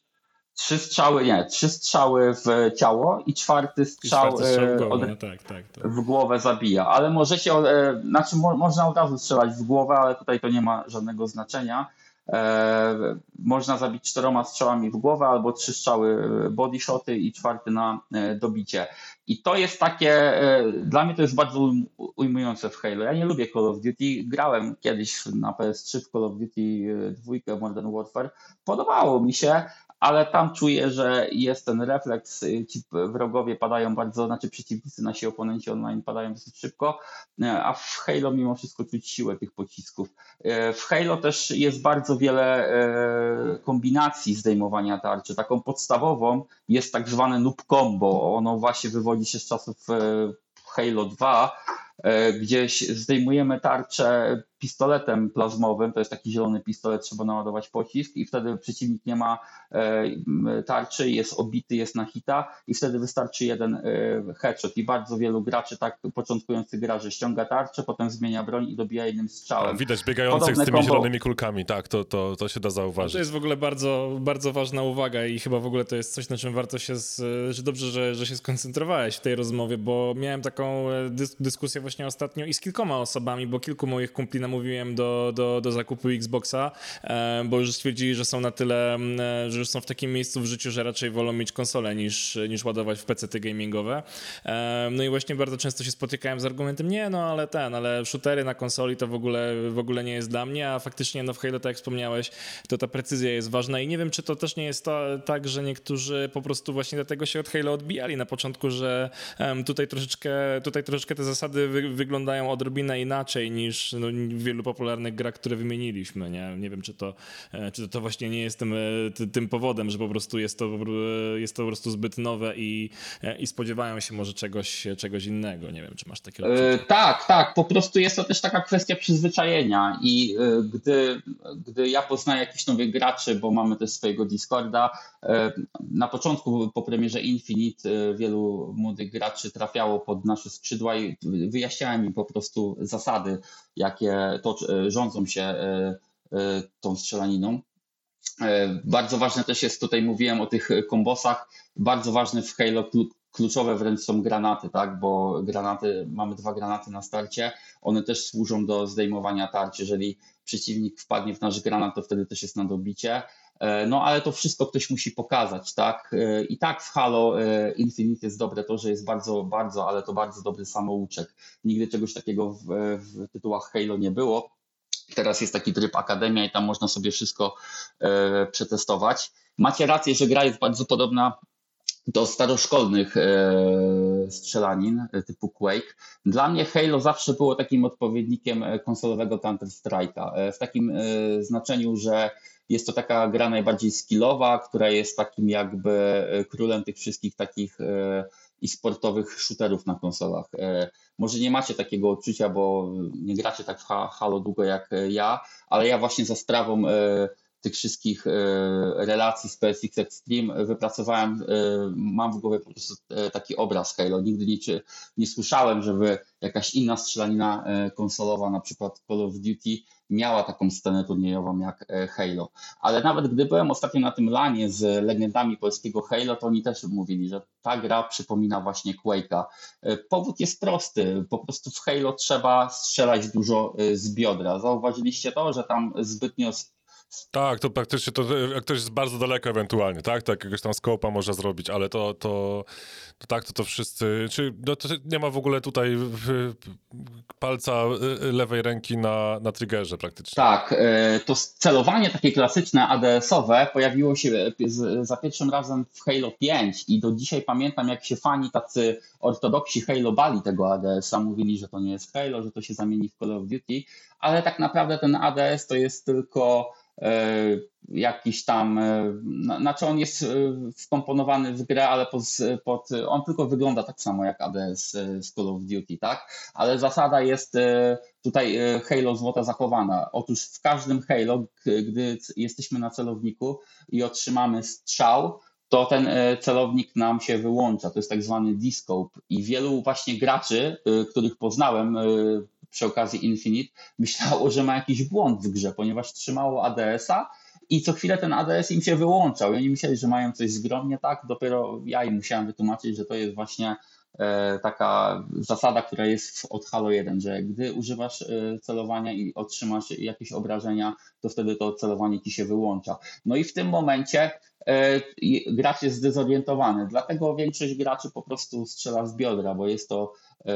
trzy strzały, nie, trzy strzały w ciało i czwarty strzał, I strzał w, głowę, od, no tak, tak, tak. w głowę zabija. Ale możecie, znaczy mo, można od razu strzelać w głowę, ale tutaj to nie ma żadnego znaczenia. E, można zabić czteroma strzałami w głowę albo trzy strzały e, body shoty i czwarty na e, dobicie. I to jest takie, dla mnie to jest bardzo ujmujące w Halo. Ja nie lubię Call of Duty. Grałem kiedyś na PS3 w Call of Duty 2 Modern Warfare. Podobało mi się, ale tam czuję, że jest ten refleks, y, ci wrogowie padają bardzo, znaczy przeciwnicy, nasi oponenci online padają dosyć szybko, y, a w Halo mimo wszystko czuć siłę tych pocisków. Y, w Halo też jest bardzo wiele kombinacji zdejmowania tarczy. Taką podstawową jest tak zwane noob combo. Ono właśnie wywodzi się z czasów Halo 2, gdzie zdejmujemy tarczę pistoletem plazmowym, to jest taki zielony pistolet, trzeba naładować pocisk i wtedy przeciwnik nie ma e, tarczy, jest obity, jest na hita i wtedy wystarczy jeden e, headshot i bardzo wielu graczy, tak początkujących graczy, ściąga tarczę, potem zmienia broń i dobija jednym strzałem. Widać biegających Podobne z tymi kombo... zielonymi kulkami, tak, to, to, to się da zauważyć. To jest w ogóle bardzo, bardzo ważna uwaga i chyba w ogóle to jest coś, na czym warto się, z... że dobrze, że, że się skoncentrowałeś w tej rozmowie, bo miałem taką e, dys dyskusję właśnie ostatnio i z kilkoma osobami, bo kilku moich kumpli na namówiłem do, do, do zakupu Xboxa, e, bo już stwierdzili, że są na tyle, e, że już są w takim miejscu w życiu, że raczej wolą mieć konsolę niż, niż ładować w PC gamingowe. E, no i właśnie bardzo często się spotykałem z argumentem, nie no, ale ten, ale shootery na konsoli to w ogóle, w ogóle nie jest dla mnie, a faktycznie no w Halo, tak jak wspomniałeś, to ta precyzja jest ważna i nie wiem, czy to też nie jest to, tak, że niektórzy po prostu właśnie dlatego się od Halo odbijali na początku, że tutaj troszeczkę, tutaj troszeczkę te zasady wy, wyglądają odrobinę inaczej niż no, wielu popularnych grach, które wymieniliśmy. Nie, nie wiem, czy to, e, czy to właśnie nie jest tym, e, tym powodem, że po prostu jest to, e, jest to po prostu zbyt nowe i, i spodziewają się może czegoś, czegoś innego. Nie wiem, czy masz takie odczucie. Tak, tak. Po prostu jest to też taka kwestia przyzwyczajenia i gdy, gdy ja poznaję jakichś nowych graczy, bo mamy też swojego Discorda, na początku po premierze Infinite wielu młodych graczy trafiało pod nasze skrzydła i wyjaśniałem im po prostu zasady, jakie to, e, rządzą się e, e, tą strzelaniną. Bardzo ważne też jest, tutaj mówiłem o tych kombosach, bardzo ważne w Halo kluczowe wręcz są granaty, tak? Bo granaty, mamy dwa granaty na starcie, one też służą do zdejmowania tarcz. Jeżeli przeciwnik wpadnie w nasz granat, to wtedy też jest na dobicie. E, no ale to wszystko ktoś musi pokazać, tak? E, I tak w Halo e, Infinite jest dobre to, że jest bardzo, bardzo, ale to bardzo dobry samouczek. Nigdy czegoś takiego w, w tytułach Halo nie było. Teraz jest taki tryb Akademia i tam można sobie wszystko przetestować. Macie rację, że gra jest bardzo podobna do staroszkolnych strzelanin typu Quake. Dla mnie Halo zawsze było takim odpowiednikiem konsolowego Counter-Strike'a. W takim znaczeniu, że jest to taka gra najbardziej skillowa, która jest takim jakby e, królem tych wszystkich takich e, i sportowych shooterów na konsolach. E, może nie macie takiego odczucia, bo nie gracie tak w Halo długo jak ja, ale ja właśnie za sprawą tych wszystkich relacji z PSX Extreme wypracowałem, mam w głowie po prostu taki obraz Halo. Nigdy nie, nie słyszałem, żeby jakaś inna strzelanina konsolowa, na przykład Call of Duty, miała taką scenę turniejową jak e, Halo. Ale nawet gdy byłem ostatnio na tym lanie z legendami polskiego Halo, to oni też mówili, że ta gra przypomina właśnie Quake'a. E, powód jest prosty. Po prostu w Halo trzeba strzelać dużo e, z biodra. Zauważyliście to, że tam zbytnio tak, to praktycznie to, ktoś jest bardzo daleko ewentualnie, tak, to jakiegoś tam skopa można zrobić, ale to, to, to tak, to to wszyscy, czy no, nie ma w ogóle tutaj palca y, y, lewej ręki na, na triggerze praktycznie. Tak, y, to celowanie takie klasyczne ADS-owe pojawiło się za pierwszym razem w Halo 5 i do dzisiaj pamiętam, jak się fani tacy ortodoksi Halo bali tego ADS-a, mówili, że to nie jest Halo, że to się zamieni w Call of Duty, ale tak naprawdę ten ADS to jest tylko jakiś tam, e, znaczy on jest e, wkomponowany w grę, ale pod, pod, on tylko wygląda tak samo jak ADS z Call of Duty, tak? Ale zasada jest tutaj Halo złota zachowana. Otóż w każdym Halo, gdy jesteśmy na celowniku i otrzymamy strzał, to ten celownik nam się wyłącza. To jest tak zwany D-scope i wielu właśnie graczy, których poznałem przy okazji Infinite myślało, że ma jakiś błąd w grze, ponieważ trzymało ADS-a i co chwilę ten ADS im się wyłączał. I oni myśleli, że mają coś zgromnie tak, dopiero ja im musiałem wytłumaczyć, że to jest właśnie e, taka zasada, która jest od Halo 1, że gdy używasz e, celowania i otrzymasz jakieś obrażenia, to wtedy to celowanie ci się wyłącza. No i w tym momencie e, gracz jest zdezorientowany, dlatego większość graczy po prostu strzela z biodra, bo jest to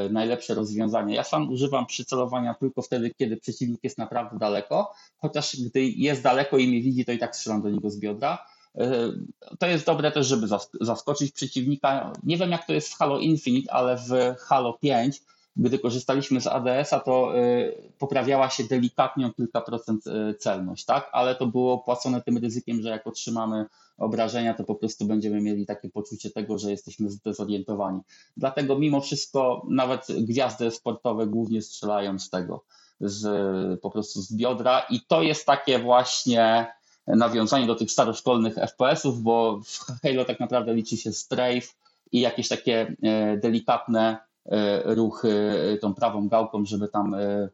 najlepsze rozwiązanie. Ja sam używam przycelowania tylko wtedy, kiedy przeciwnik jest naprawdę daleko, chociaż gdy jest daleko i mnie widzi, to i tak strzelam do niego z biodra. E, to jest dobre też, żeby zaskoczyć przeciwnika. Nie wiem, jak to jest w Halo Infinite, ale w Halo 5 gdy korzystaliśmy z ADS-a, to e, poprawiała się delikatnie o kilka procent celność, tak? Ale to było płacone tym ryzykiem, że jak otrzymamy obrażenia, to po prostu będziemy mieli takie poczucie tego, że jesteśmy zdezorientowani. Dlatego mimo wszystko nawet gwiazdy sportowe głównie strzelają z tego, z, po prostu z biodra i to jest takie właśnie nawiązanie do tych staroszkolnych FPS-ów, bo w Halo tak naprawdę liczy się strafe i jakieś takie e, delikatne e, ruchy tą prawą gałką, żeby tam e,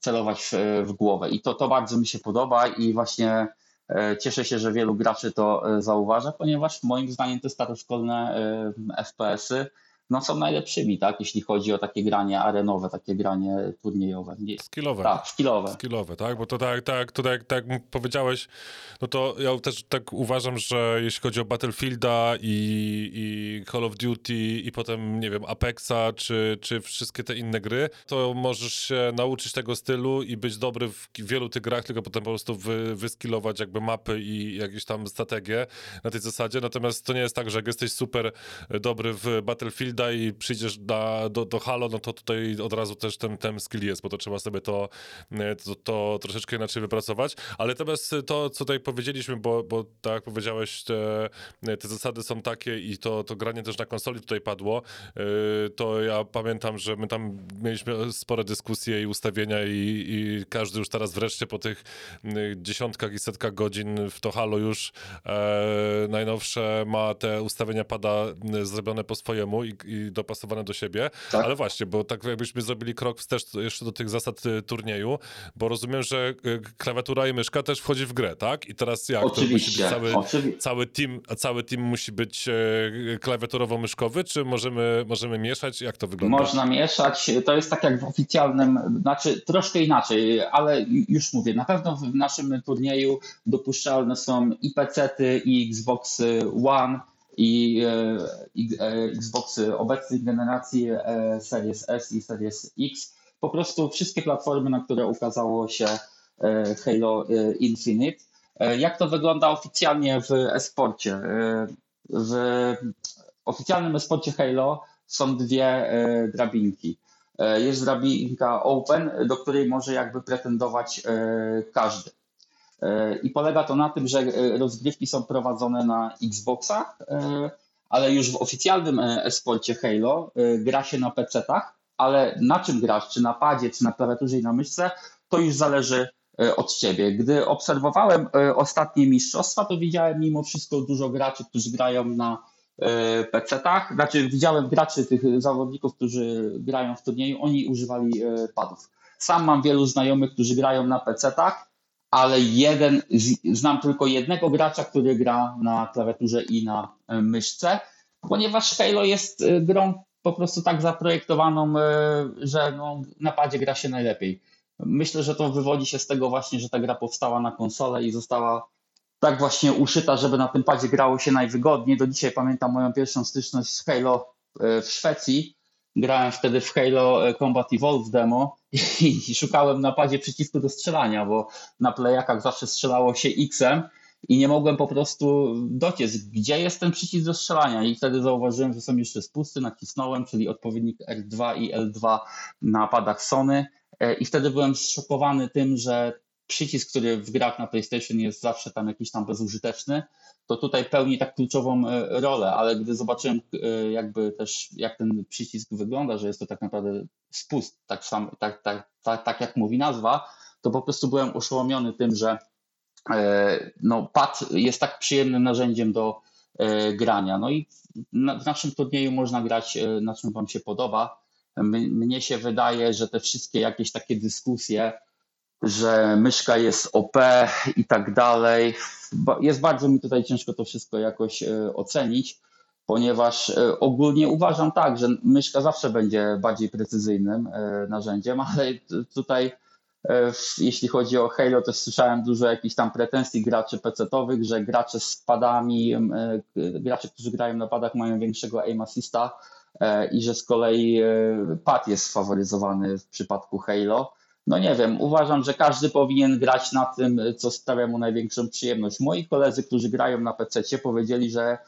celować w, głowę. I to, to bardzo mi się podoba i właśnie E, cieszę się, że wielu graczy to e, zauważa, ponieważ moim zdaniem te staroszkolne e, FPS-y no, są najlepszymi, tak, jeśli chodzi o takie granie arenowe, takie granie turniejowe. Skillowe. Tak, skillowe. Skillowe, tak, bo to tak, tak, to tak, tak powiedziałeś, no to ja też tak uważam, że jeśli chodzi o Battlefielda i, i Call of Duty i potem, nie wiem, Apexa, czy, czy wszystkie te inne gry, to możesz się nauczyć tego stylu i być dobry w wielu tych grach, tylko potem po prostu wy, wyskillować jakby mapy i jakieś tam strategie na tej zasadzie, natomiast to nie jest tak, że jak jesteś super dobry w Battlefield builda i przyjdziesz do, do, do Halo, no to tutaj od razu też ten, ten skill jest, bo to trzeba sobie to, e, to, to troszeczkę inaczej wypracować. Ale teraz to, co tutaj powiedzieliśmy, bo, bo tak jak powiedziałeś, te, te zasady są takie i to, to granie też na konsoli tutaj padło, e, to ja pamiętam, że my tam mieliśmy spore dyskusje i ustawienia i, i każdy już teraz wreszcie po tych dziesiątkach i setkach godzin w to Halo już e, najnowsze ma te ustawienia pada zrobione po swojemu i i dopasowane do siebie. Tak. Ale właśnie, bo tak jakbyśmy zrobili krok wstecz jeszcze do tych zasad y, turnieju, bo rozumiem, że y, klawiatura i myszka też wchodzi w grę, tak? I teraz jak? Oczywiście. To cały, Oczywi cały, team, cały team musi być e, klawiaturowo-myszkowy, czy możemy, możemy mieszać? Jak to wygląda? Można mieszać. To jest tak jak w oficjalnym, znaczy troszkę inaczej, ale już mówię, na pewno w naszym turnieju dopuszczalne są i PC-ty, i Xbox One, i e, e, Xboxy obecnej generacji Series S i Series X. Po prostu wszystkie platformy, na które ukazało się Halo Infinite. Jak to wygląda oficjalnie w esporcie? W oficjalnym esporcie Halo są dwie drabinki. Jest drabinka Open, do której może jakby pretendować każdy. I polega to na tym, że rozgrywki są prowadzone na Xboxach, ale już w oficjalnym esporcie Halo gra się na PC-tach, ale na czym grasz, czy na padzie, czy na klawiaturze i na myszce, to już zależy od ciebie. Gdy obserwowałem ostatnie mistrzostwa, to widziałem mimo wszystko dużo graczy, którzy grają na PC-tach. Znaczy, widziałem graczy, tych zawodników, którzy grają w turnieju, oni używali padów. Sam mam wielu znajomych, którzy grają na PC-tach ale jeden, znam tylko jednego gracza, który gra na klawiaturze i na e, myszce, ponieważ Halo jest e, grą po prostu tak zaprojektowaną, e, że no, na padzie gra się najlepiej. Myślę, że to wywodzi się z tego właśnie, że ta gra powstała na konsolę i została tak właśnie uszyta, żeby na tym padzie grało się najwygodniej. Do dzisiaj pamiętam moją pierwszą styczność z Halo w Szwecji, grałem wtedy w Halo Combat Evolved demo i, szukałem na padzie przycisku do strzelania, bo na playakach zawsze strzelało się X-em i nie mogłem po prostu dociec, gdzie jest ten przycisk do strzelania. I wtedy zauważyłem, że są jeszcze spusty, nacisnąłem, czyli odpowiednik R2 i L2 na padach Sony. E, i wtedy byłem zszokowany tym, że przycisk, który w grach na PlayStation jest zawsze tam jakiś tam bezużyteczny, to tutaj pełni tak kluczową e, rolę, ale gdy zobaczyłem e, jakby też jak ten przycisk wygląda, że jest to tak naprawdę spust, tak, sam, tak, tak, tak, tak jak mówi nazwa, to po prostu byłem oszołomiony tym, że e, no, pad jest tak przyjemnym narzędziem do grania. No i w naszym turnieju można grać na czym Wam się podoba. Mnie się wydaje, że te wszystkie jakieś takie dyskusje, że myszka jest OP i tak dalej. Jest bardzo mi tutaj ciężko to wszystko jakoś e, ocenić, ponieważ e, ogólnie uważam tak, że myszka zawsze będzie bardziej precyzyjnym e, narzędziem, ale tutaj jeśli chodzi o Halo, to słyszałem dużo jakichś tam pretensji graczy PC-owych, że gracze z padami, gracze, którzy grają na padach mają większego aim assista i że z kolei pad jest faworyzowany w przypadku Halo no nie wiem, uważam, że każdy powinien grać na tym, co sprawia mu największą przyjemność. Moi koledzy, którzy grają na PC, powiedzieli, że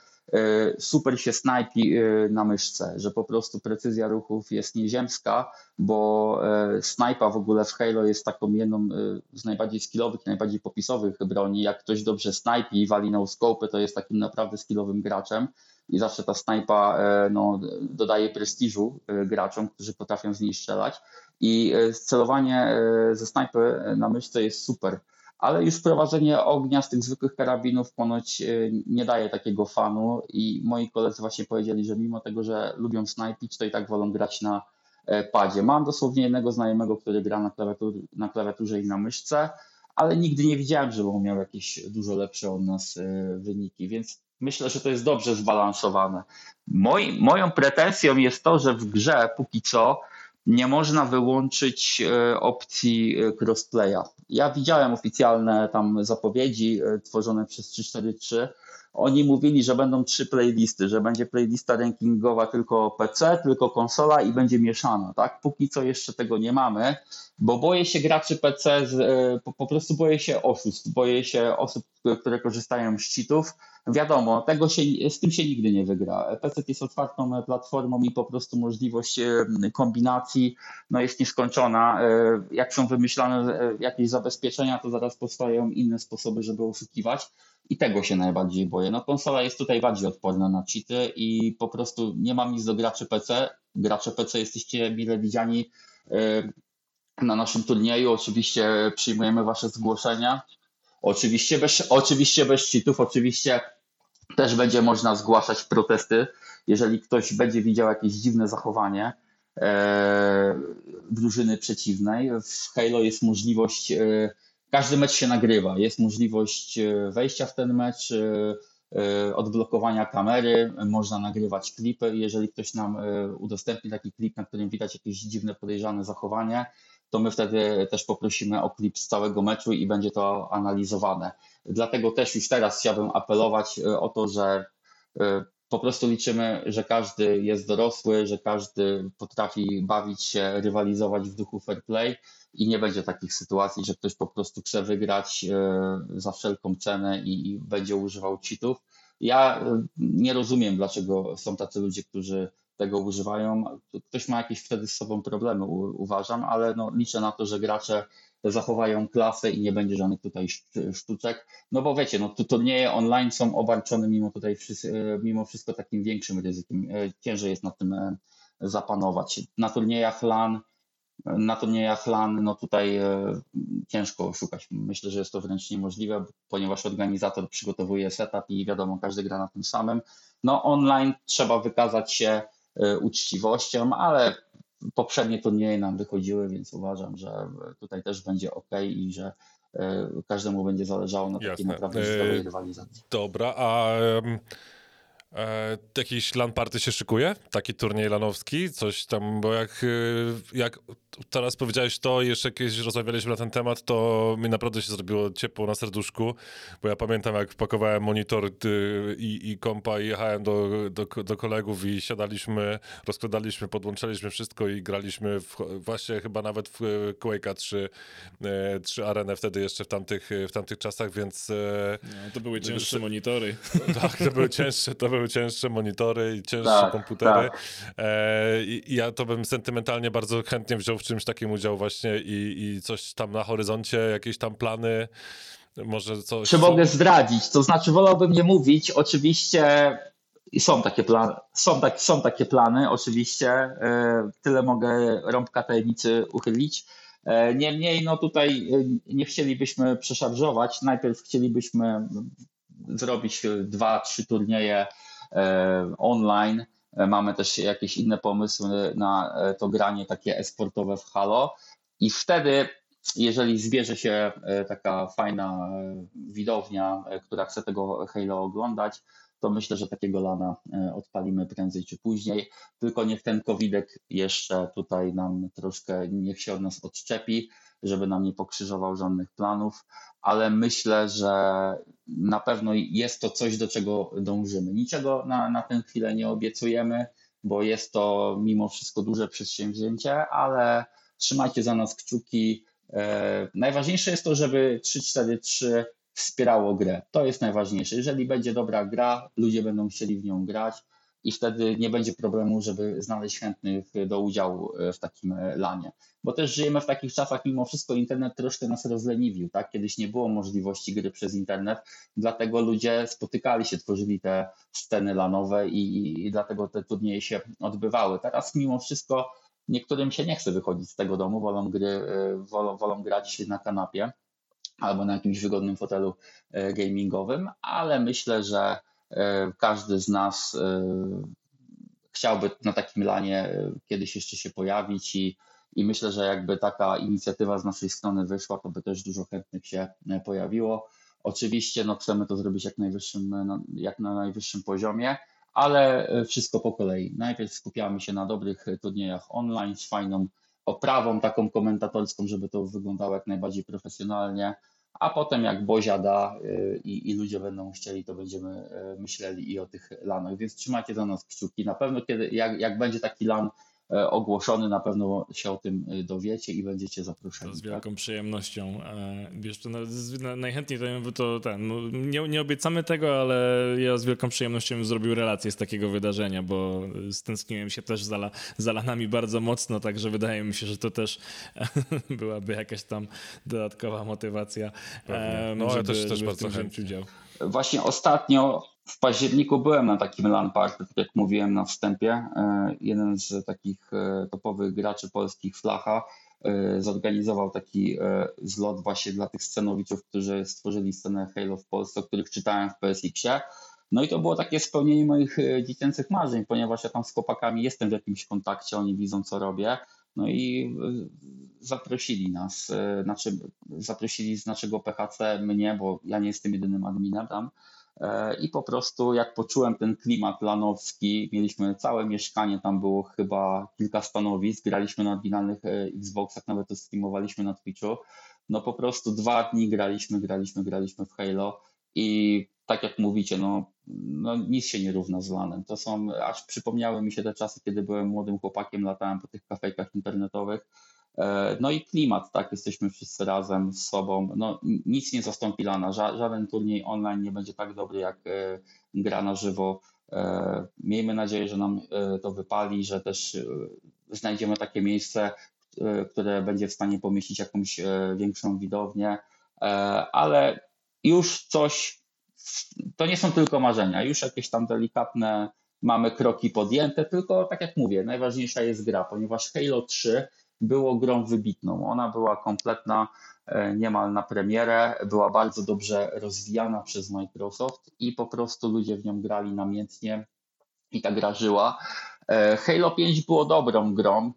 super się snajpi e, na myszce, że po prostu precyzja ruchów jest nieziemska, bo e, snajpa w ogóle w Halo jest taką jedną z najbardziej skillowych najbardziej popisowych broni. Jak ktoś dobrze snajpi i wali na scope, to jest takim naprawdę skillowym graczem i zawsze ta snajpa no, dodaje prestiżu graczom, którzy potrafią z niej strzelać. I e, celowanie e, ze snajpy na myszce jest super, ale już wprowadzenie ognia z tych zwykłych karabinów ponoć e, nie daje takiego fanu i moi koledzy właśnie powiedzieli, że mimo tego, że lubią snajpić, to i tak wolą grać na padzie. Mam dosłownie jednego znajomego, który gra na, klawiatur, na klawiaturze i na myszce, ale nigdy nie widziałem, żeby on miał jakieś dużo lepsze od nas wyniki, więc myślę, że to jest dobrze zbalansowane. Moi, moją pretensją jest to, że w grze póki co nie można wyłączyć e, opcji e, crossplaya. Ja widziałem oficjalne tam zapowiedzi e, tworzone przez 343. Oni mówili, że będą trzy playlisty, że będzie playlista rankingowa tylko PC, tylko konsola i będzie mieszana, tak? Póki co jeszcze tego nie mamy, bo boję się graczy PC, z, po, po prostu boję się oszustw, boję się osób, które korzystają z cheatów, Wiadomo, tego się, z tym się nigdy nie wygra. PC jest otwartą platformą i po prostu możliwość e, kombinacji no jest nieskończona. E, jak są wymyślane e, jakieś zabezpieczenia, to zaraz powstają inne sposoby, żeby oszukiwać. I tego się najbardziej boję. No konsola jest tutaj bardziej odporna na cheaty i po prostu nie mam nic do graczy PC. Gracze PC jesteście mile widziani na naszym turnieju. Oczywiście przyjmujemy Wasze zgłoszenia. Oczywiście bez, oczywiście bez cheatów, oczywiście też będzie można zgłaszać protesty, jeżeli ktoś będzie widział jakieś dziwne zachowanie e, drużyny przeciwnej. W Halo jest możliwość, e, każdy mecz się nagrywa, jest możliwość e, wejścia w ten mecz, odblokowania kamery, można nagrywać klipy. Jeżeli ktoś nam udostępni taki klip, na którym widać jakieś dziwne, podejrzane zachowanie, to my wtedy też poprosimy o klip z całego meczu i będzie to analizowane. Dlatego też już teraz chciałbym apelować e, o to, że e, po prostu liczymy, że każdy jest dorosły, że każdy potrafi bawić się, rywalizować w duchu fair play i nie będzie takich sytuacji, że ktoś po prostu chce wygrać e, za wszelką cenę i będzie używał cheatów. Ja nie rozumiem, dlaczego są tacy ludzie, którzy tego używają. Ktoś ma jakieś wtedy z sobą problemy, uważam, ale no, liczę na to, że gracze zachowają klasę i nie będzie żadnych tutaj sztuczek. No bo wiecie, no turnieje online są obarczone mimo tutaj e, mimo wszystko takim większym ryzykiem. E, ciężej jest na tym e, zapanować. Na turniejach LAN na turniejach LAN no tutaj ciężko szukać. Myślę, że jest to wręcz niemożliwe, ponieważ organizator przygotowuje setup i wiadomo, każdy gra na tym samym. No online trzeba wykazać się uczciwością, ale poprzednie turnieje nam wychodziły, więc uważam, że tutaj też będzie ok i że e, każdemu będzie zależało na takiej Jasne. naprawdę zdrowej rywalizacji. Dobra, a E, jakiś LAN party się szykuje? Taki turniej lanowski? Coś tam, bo jak, e, jak teraz powiedziałeś to i jeszcze kiedyś rozmawialiśmy na ten temat, to mi naprawdę się zrobiło ciepło na serduszku, bo ja pamiętam jak pakowałem monitor y, i, i kompa i jechałem do, do, do kolegów i siadaliśmy, rozkładaliśmy, podłączaliśmy wszystko i graliśmy w, właśnie chyba nawet w Quake'a 3, 3 Arenę wtedy jeszcze w tamtych, w tamtych czasach, więc... E, no, to były cięższe monitory. Tak, to były cięższe, to były były cięższe monitory i cięższe tak, komputery. Tak. E, i ja to bym sentymentalnie bardzo chętnie wziął w czymś takim udział właśnie i, i coś tam na horyzoncie, jakieś tam plany, może coś... Czy mogę zdradzić? To znaczy wolałbym nie mówić, oczywiście i są takie plany, są, tak, są takie plany, oczywiście. E, tyle mogę rąbka tajemnicy uchylić. E, niemniej, no tutaj e, nie chcielibyśmy przeszarżować. Najpierw chcielibyśmy zrobić dwa, trzy turnieje online. E, mamy też jakieś inne pomysły na e, to granie takie esportowe w Halo. I wtedy, jeżeli zbierze się taka fajna widownia, która chce tego Halo oglądać, to myślę, że takiego lana odpalimy prędzej czy później. Tylko niech ten covidek jeszcze tutaj nam troszkę, niech się od nas odczepi, żeby nam nie pokrzyżował żadnych planów, ale myślę, że na pewno jest to coś, do czego dążymy. Niczego na, na tę chwilę nie obiecujemy, bo jest to mimo wszystko duże przedsięwzięcie, ale trzymajcie za nas kciuki. E, najważniejsze jest to, żeby 343 wspierało grę. To jest najważniejsze. Jeżeli będzie dobra gra, ludzie będą chcieli w nią grać i wtedy nie będzie problemu, żeby znaleźć chętnych do udziału e, w takim e, lanie. Bo też żyjemy w takich czasach, mimo wszystko internet troszkę nas rozleniwił, tak? Kiedyś nie było możliwości gry przez internet, dlatego ludzie spotykali się, tworzyli te sceny lanowe i, i dlatego te turnieje się odbywały. Teraz mimo wszystko niektórym się nie chce wychodzić z tego domu, wolą, gry, e, wolą, wolą grać na kanapie albo na jakimś wygodnym fotelu gamingowym, ale myślę, że E, każdy z nas e, chciałby na takim lanie e, kiedyś jeszcze się pojawić i, i myślę, że jakby taka inicjatywa z naszej strony wyszła, to by też dużo chętnych się pojawiło. Oczywiście no, chcemy to zrobić jak, najwyższym, jak na najwyższym poziomie, ale wszystko po kolei. Najpierw skupiamy się na dobrych turniejach online z fajną oprawą taką komentatorską, żeby to wyglądało jak najbardziej profesjonalnie a potem jak Bozia da y, i, i, ludzie będą chcieli, to będziemy y, myśleli i o tych lanach, więc trzymajcie za nas kciuki. Na pewno kiedy, jak, jak będzie taki lan ogłoszony, na pewno się o tym e, dowiecie i będziecie zaproszeni. To z wielką tak? przyjemnością. E, wiesz, to najchętniej to, to ten, no, nie, nie obiecamy tego, ale ja z wielką przyjemnością zrobił relację z takiego wydarzenia, bo stęskniłem się też za, za lanami bardzo mocno, także wydaje mi się, że to też [LAUGHS] byłaby jakaś tam dodatkowa motywacja, no, żeby, ja też, też bardzo chętnie udział. Właśnie ostatnio w październiku byłem na takim LAN party, tak jak mówiłem na wstępie. E, jeden z takich e, topowych graczy polskich, Flacha, e, zorganizował taki zlot właśnie dla tych scenowiczów, którzy stworzyli scenę Halo w Polsce, o których czytałem w PSX-ie. No i to było takie spełnienie moich dziecięcych marzeń, ponieważ ja tam z chłopakami jestem w jakimś kontakcie, oni widzą co robię. No i zaprosili nas, znaczy zaprosili z naszego PHC mnie, bo ja nie jestem jedynym adminem tam, I po prostu jak poczułem ten klimat lanowski, mieliśmy całe mieszkanie, tam było chyba kilka stanowisk, graliśmy na oryginalnych e, Xboxach, nawet to streamowaliśmy na Twitchu. No po prostu dwa dni graliśmy, graliśmy, graliśmy w Halo i tak jak mówicie, no, no nic się nie równa z lanem. To są, aż przypomniały mi się te czasy, kiedy byłem młodym chłopakiem, latałem po tych kafejkach internetowych E, no i klimat, tak, jesteśmy wszyscy razem z sobą. No, nic nie zastąpi lana. żaden turniej online nie będzie tak dobry jak e, gra na żywo. E, miejmy nadzieję, że nam to wypali, że też znajdziemy takie miejsce, które będzie w stanie pomieścić jakąś większą widownię, ale już coś, to nie są tylko marzenia, już jakieś tam delikatne mamy kroki podjęte, tylko tak jak mówię, najważniejsza jest gra, ponieważ Halo 3 było grą wybitną. Ona była kompletna e, niemal na premierę, była bardzo dobrze rozwijana przez Microsoft i po prostu ludzie w nią grali namiętnie i ta gra żyła. E, Halo 5 było dobrą grą,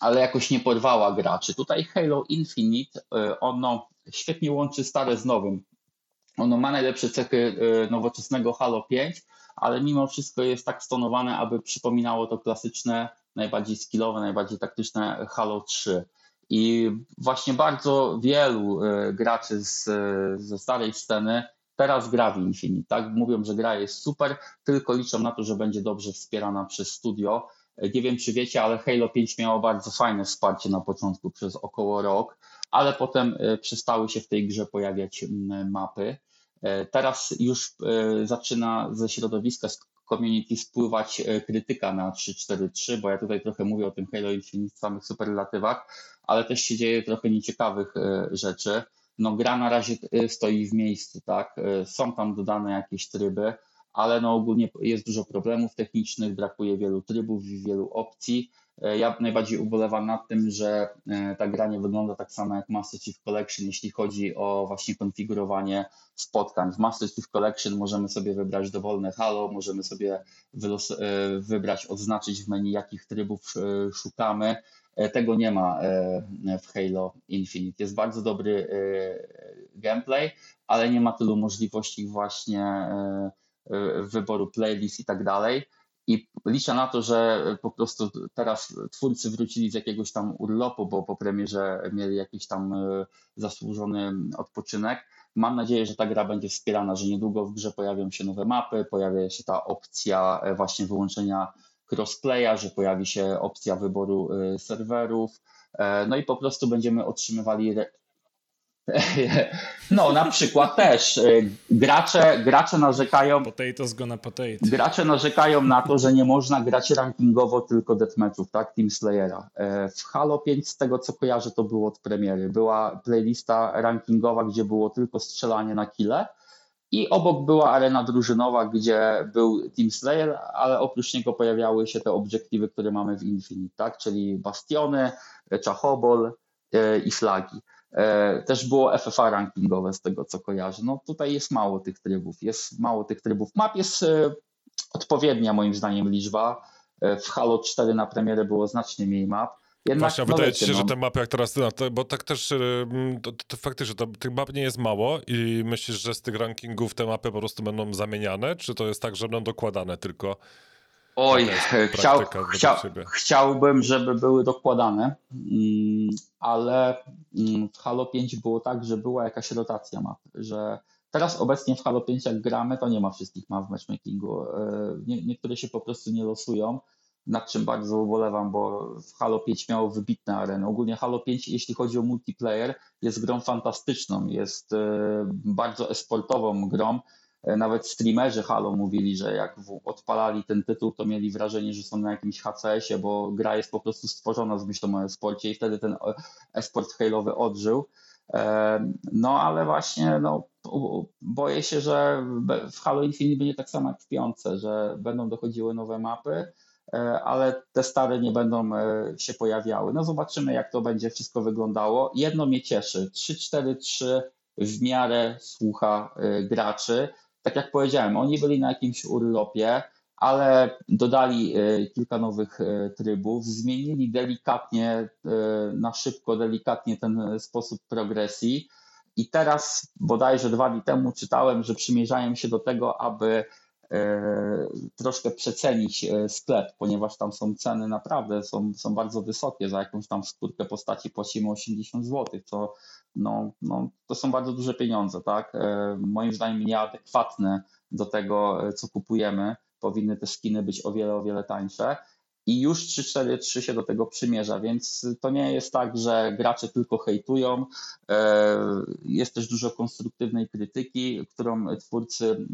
ale jakoś nie porwała graczy. Tutaj Halo Infinite, e, ono świetnie łączy stare z nowym. Ono ma najlepsze cechy nowoczesnego Halo 5, ale mimo wszystko jest tak stonowane, aby przypominało to klasyczne najbardziej skillowe, najbardziej taktyczne Halo 3. I właśnie bardzo wielu e, graczy z, ze starej sceny teraz gra w Infinite. Tak? Mówią, że gra jest super, tylko liczą na to, że będzie dobrze wspierana przez studio. E, nie wiem, czy wiecie, ale Halo 5 miało bardzo fajne wsparcie na początku przez około rok, ale potem e, przestały się w tej grze pojawiać mapy. Teraz już zaczyna ze środowiska, community spływać e, krytyka na 3-4-3, bo ja tutaj trochę mówię o tym Halo Infinite w samych superlatywach, ale też się dzieje trochę nieciekawych e, rzeczy. No gra na razie e, stoi w miejscu, tak? Są tam dodane jakieś tryby, ale no ogólnie jest dużo problemów technicznych, brakuje wielu trybów, wielu opcji. E, ja najbardziej ubolewam nad tym, że e, ta gra nie wygląda tak samo jak Master Chief Collection, jeśli chodzi o właśnie konfigurowanie spotkań. W Master Chief Collection możemy sobie wybrać dowolne halo, możemy sobie e, wybrać, odznaczyć w menu, jakich trybów szukamy. Tego nie ma w Halo Infinite. Jest bardzo dobry gameplay, ale nie ma tylu możliwości właśnie wyboru playlist i tak dalej. I liczę na to, że po prostu teraz twórcy wrócili z jakiegoś tam urlopu, bo po premierze mieli jakiś tam e, zasłużony odpoczynek. Mam nadzieję, że ta gra będzie wspierana, że niedługo w grze pojawią się nowe mapy, pojawia się ta opcja e, właśnie wyłączenia crossplaya, że pojawi się opcja wyboru e, serwerów. No i po prostu będziemy otrzymywali No, na przykład też. Y, gracze, gracze narzekają. Potatoes gonna potato. Gracze narzekają na to, że nie można grać rankingowo tylko deathmatchów, tak? Team Slayera. E, w Halo 5, z tego co kojarzę, to było od premiery. Była playlista rankingowa, gdzie było tylko strzelanie na kile. I obok była arena drużynowa, gdzie był Team Slayer, ale oprócz niego pojawiały się te obiektywy, które mamy w Infinite, tak? Czyli bastiony, czachobol e, i flagi. E, też było FFA rankingowe z tego, co kojarzę. No tutaj jest mało tych trybów, jest mało tych trybów. Map jest e, odpowiednia moim zdaniem liczba. E, w Halo 4 na premierę było znacznie mniej map. Jednak, Właśnie, no wydaje ci się, no. że te mapy jak teraz, no, bo tak też to, to, to faktycznie, to, tych map nie jest mało i myślisz, że z tych rankingów te mapy po prostu będą zamieniane, czy to jest tak, że będą dokładane tylko? Oj, [LAUGHS] chciał, chciał, chciałbym, żeby były dokładane, mm, ale mm, w Halo 5 było tak, że była jakaś rotacja map, że teraz obecnie w Halo 5 jak gramy, to nie ma wszystkich map w matchmakingu. E, nie, niektóre się po prostu nie losują, nad czym bardzo ubolewam, bo w Halo 5 miało wybitne areny. Ogólnie Halo 5, jeśli chodzi o multiplayer, jest grą fantastyczną, jest e, bardzo esportową grą, nawet streamerzy Halo mówili, że jak odpalali ten tytuł, to mieli wrażenie, że są na jakimś HCS-ie, bo gra jest po prostu stworzona z myślą o esporcie i wtedy ten esport Halowy odżył. E, no ale właśnie no, boję się, że w Halo Infinite będzie tak samo jak w piątce, że będą dochodziły nowe mapy, e, ale te stare nie będą się pojawiały. No zobaczymy, jak to będzie wszystko wyglądało. Jedno mnie cieszy. 3-4-3 w miarę słucha graczy tak jak powiedziałem, oni byli na jakimś urlopie, ale dodali kilka nowych trybów, zmienili delikatnie, na szybko, delikatnie ten sposób progresji. I teraz bodajże dwa dni temu czytałem, że przymierzają się do tego, aby E, troszkę przecenić e, sklep, ponieważ tam są ceny naprawdę są, są bardzo wysokie. Za jakąś tam skórkę postaci płacimy 80 zł, co no, no, to są bardzo duże pieniądze, tak? E, moim zdaniem nieadekwatne do tego, co kupujemy. Powinny te skiny być o wiele, o wiele tańsze i już 3-4-3 się do tego przymierza, więc to nie jest tak, że gracze tylko hejtują. Jest też dużo konstruktywnej krytyki, którą twórcy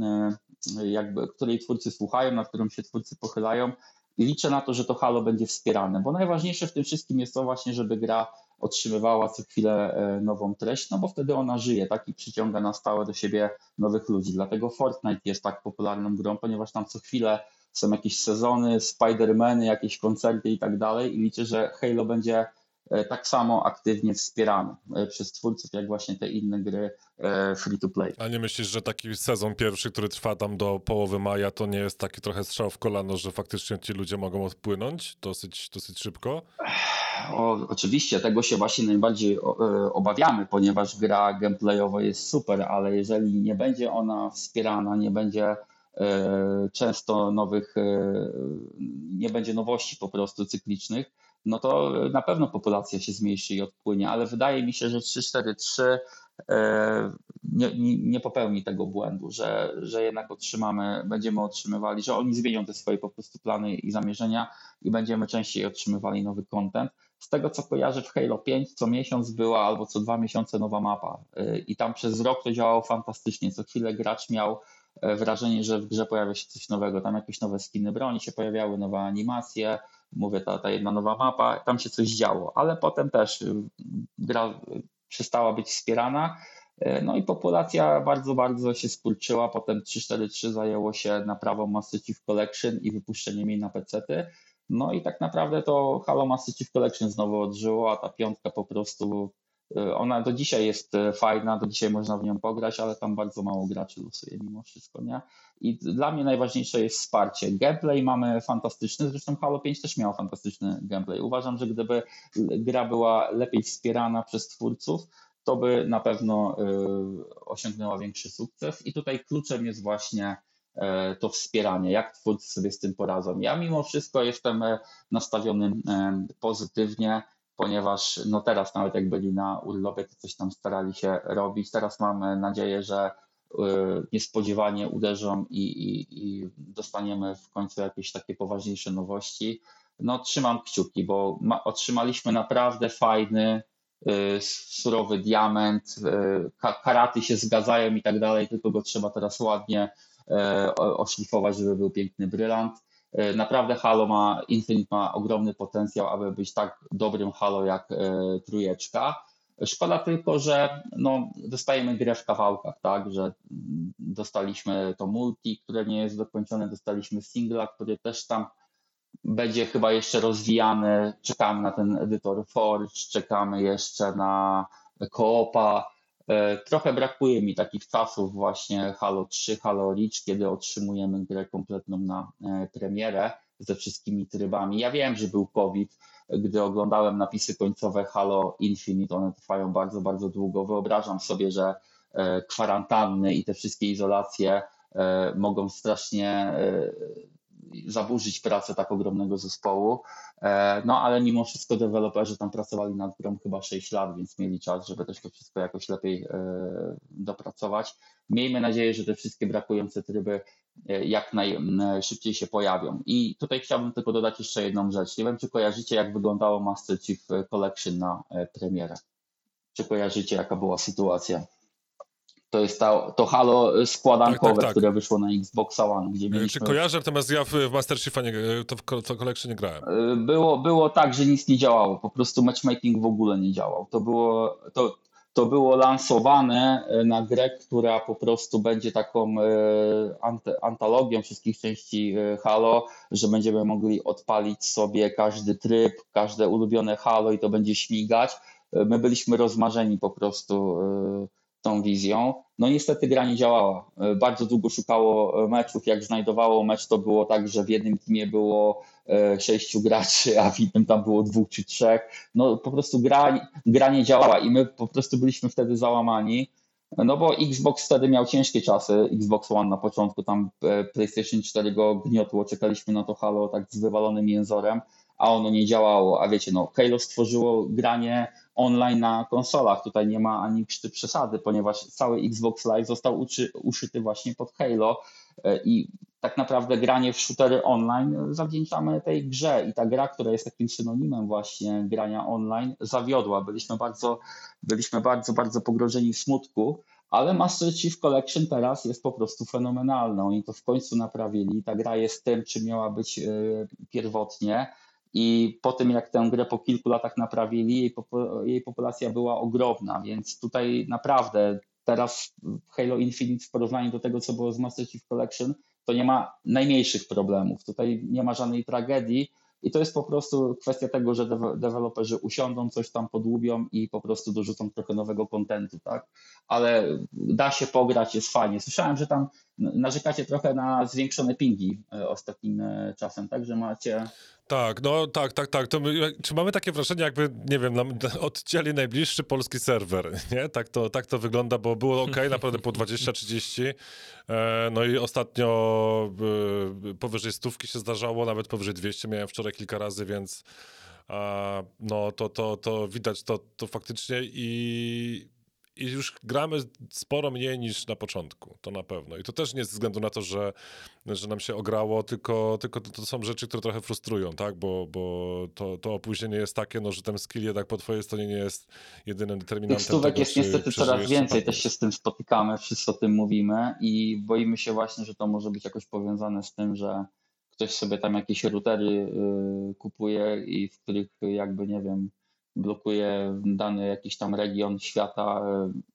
jakby, której twórcy słuchają, na którą się twórcy pochylają i liczę na to, że to Halo będzie wspierane, bo najważniejsze w tym wszystkim jest to właśnie, żeby gra otrzymywała co chwilę e, nową treść, no bo wtedy ona żyje, tak, i przyciąga na stałe do siebie nowych ludzi. Dlatego Fortnite jest tak popularną grą, ponieważ tam co chwilę są jakieś sezony, Spider-Many, jakieś koncerty i tak dalej i liczę, że Halo będzie tak samo aktywnie wspierany e, przez twórców, jak właśnie te inne gry e, free to play. A nie myślisz, że taki sezon pierwszy, który trwa tam do połowy maja, to nie jest taki trochę strzał w kolano, że faktycznie ci ludzie mogą odpłynąć dosyć, dosyć szybko? O, oczywiście, tego się właśnie najbardziej obawiamy, ponieważ gra gameplayowa jest super, ale jeżeli nie będzie ona wspierana, nie będzie często nowych, nie będzie nowości po prostu cyklicznych, no to na pewno populacja się zmniejszy i odpłynie, ale wydaje mi się, że 343 e, nie, nie, popełni tego błędu, że, że jednak otrzymamy, będziemy otrzymywali, że oni zmienią te swoje po prostu plany i zamierzenia i będziemy częściej otrzymywali nowy content. Z tego co kojarzę w Halo 5 co miesiąc była albo co dwa miesiące nowa mapa e, i tam przez rok to działało fantastycznie. Co chwilę gracz miał e, wrażenie, że w grze pojawia się coś nowego, tam jakieś nowe skiny broni się pojawiały, nowe animacje, mówię, ta, ta jedna nowa mapa, tam się coś działo, ale potem też y, gra przestała być wspierana. Y, no i populacja bardzo, bardzo się skurczyła. Potem 343 zajęło się naprawą Master Chief Collection i wypuszczeniem jej na PC-ty. No i tak naprawdę to Halo Master Chief Collection znowu odżyło, a ta piątka po prostu ona do dzisiaj jest y, fajna, do dzisiaj można w nią pograć, ale tam bardzo mało graczy losuje mimo wszystko, nie? I dla mnie najważniejsze jest wsparcie. Gameplay mamy fantastyczny, zresztą Halo 5 też miał fantastyczny gameplay. Uważam, że gdyby gra była lepiej wspierana przez twórców, to by na pewno y, osiągnęła większy sukces. I tutaj kluczem jest właśnie to wspieranie, jak twórcy sobie z tym poradzą. Ja mimo wszystko jestem nastawiony pozytywnie ponieważ no teraz nawet jak byli na urlopie, to coś tam starali się robić. Teraz mamy nadzieję, że y, niespodziewanie uderzą i, i, i dostaniemy w końcu jakieś takie poważniejsze nowości. No trzymam kciuki, bo ma, otrzymaliśmy naprawdę fajny, y, surowy diament, y, karaty się zgadzają i tak dalej, tylko go trzeba teraz ładnie oszlifować, żeby był piękny brylant. E, naprawdę Halo ma, Infinite ma ogromny potencjał, aby być tak dobrym Halo jak e, trójeczka. Szkoda tylko, że no, dostajemy grę w kawałkach, tak, że dostaliśmy to multi, które nie jest dokończone, dostaliśmy singla, który też tam będzie chyba jeszcze rozwijany. Czekamy na ten edytor Forge, czekamy jeszcze na koopa. E, trochę brakuje mi takich czasów właśnie Halo 3, Halo Reach, kiedy otrzymujemy grę kompletną na e, premierę ze wszystkimi trybami. Ja wiem, że był COVID, gdy oglądałem napisy końcowe Halo Infinite, one trwają bardzo, bardzo długo. Wyobrażam sobie, że e, kwarantanny i te wszystkie izolacje mogą strasznie zaburzyć pracę tak ogromnego zespołu. E, no ale mimo wszystko deweloperzy tam pracowali nad grą chyba 6 lat, więc mieli czas, żeby też to wszystko jakoś lepiej e, dopracować. Miejmy nadzieję, że te wszystkie brakujące tryby e, jak najszybciej się pojawią. I tutaj chciałbym tylko dodać jeszcze jedną rzecz. Nie wiem, czy kojarzycie, jak wyglądało Master Chief Collection na premierę. Czy kojarzycie, jaka była sytuacja? To jest ta, to Halo składankowe, tak, tak, tak. które wyszło na Xbox One. Gdzie mieliśmy... Czy kojarzę, natomiast ja w, w Master Chiefa nie, to w to Collection nie grałem. Y, było, było tak, że nic nie działało, po prostu matchmaking w ogóle nie działał. To było, to, to było lansowane y, na grę, która po prostu będzie taką antologią wszystkich części Halo, że będziemy mogli odpalić sobie każdy tryb, każde ulubione Halo i to będzie śmigać. My byliśmy rozmarzeni po prostu tą wizją. No niestety gra nie działała. Bardzo długo szukało meczów. Jak znajdowało mecz, to było tak, że w jednym teamie było sześciu graczy, a w innym tam było dwóch czy trzech. No po prostu gra, gra nie działała i my po prostu byliśmy wtedy załamani. No bo Xbox wtedy miał ciężkie czasy, Xbox One na początku, tam e, PlayStation 4 go gniotło, czekaliśmy na to Halo tak z wywalonym jęzorem, a ono nie działało, a wiecie, no Halo stworzyło granie online na konsolach, tutaj nie ma ani krzty przesady, ponieważ cały Xbox Live został uczy, uszyty właśnie pod Halo e, i tak naprawdę granie w shootery online zawdzięczamy tej grze i ta gra, która jest takim synonimem właśnie grania online, zawiodła. Byliśmy bardzo, byliśmy bardzo, bardzo pogrożeni w smutku, ale Master Chief Collection teraz jest po prostu fenomenalna. Oni to w końcu naprawili. Ta gra jest tym, czym miała być e, pierwotnie. I po tym, jak tę grę po kilku latach naprawili, jej, jej populacja była ogromna, więc tutaj naprawdę teraz Halo Infinite w porównaniu do tego, co było z Master Chief Collection, to nie ma najmniejszych problemów. Tutaj nie ma żadnej tragedii i to jest po prostu kwestia tego, że deweloperzy usiądą, coś tam podłubią i po prostu dorzucą trochę nowego kontentu, tak? Ale da się pograć, jest fajnie. Słyszałem, że tam narzekacie trochę na zwiększone pingi e, ostatnim e, czasem, tak? Że macie tak, no tak, tak, tak. To my, czy mamy takie wrażenie, jakby, nie wiem, nam [LAUGHS] odcięli najbliższy polski serwer, [LAUGHS] nie? Tak to, tak to wygląda, bo było ok, naprawdę po 20-30. E, no i ostatnio e, powyżej stówki się zdarzało, nawet powyżej 200 miałem wczoraj kilka razy, więc no to, to, to widać to, to faktycznie i i już gramy sporo mniej niż na początku, to na pewno. I to też nie ze względu na to, że, że nam się ograło, tylko, tylko to, to są rzeczy, które trochę frustrują, tak? Bo, bo to, to opóźnienie jest takie, no, że ten skill jednak po twojej stronie nie jest jedynym determinantem. Tych stówek tego, jest niestety coraz więcej, też się z tym spotykamy, wszyscy o tym mówimy i boimy się właśnie, że to może być jakoś powiązane z tym, że ktoś sobie tam jakieś routery y, kupuje i w których jakby, nie wiem, blokuje dany jakiś tam region świata.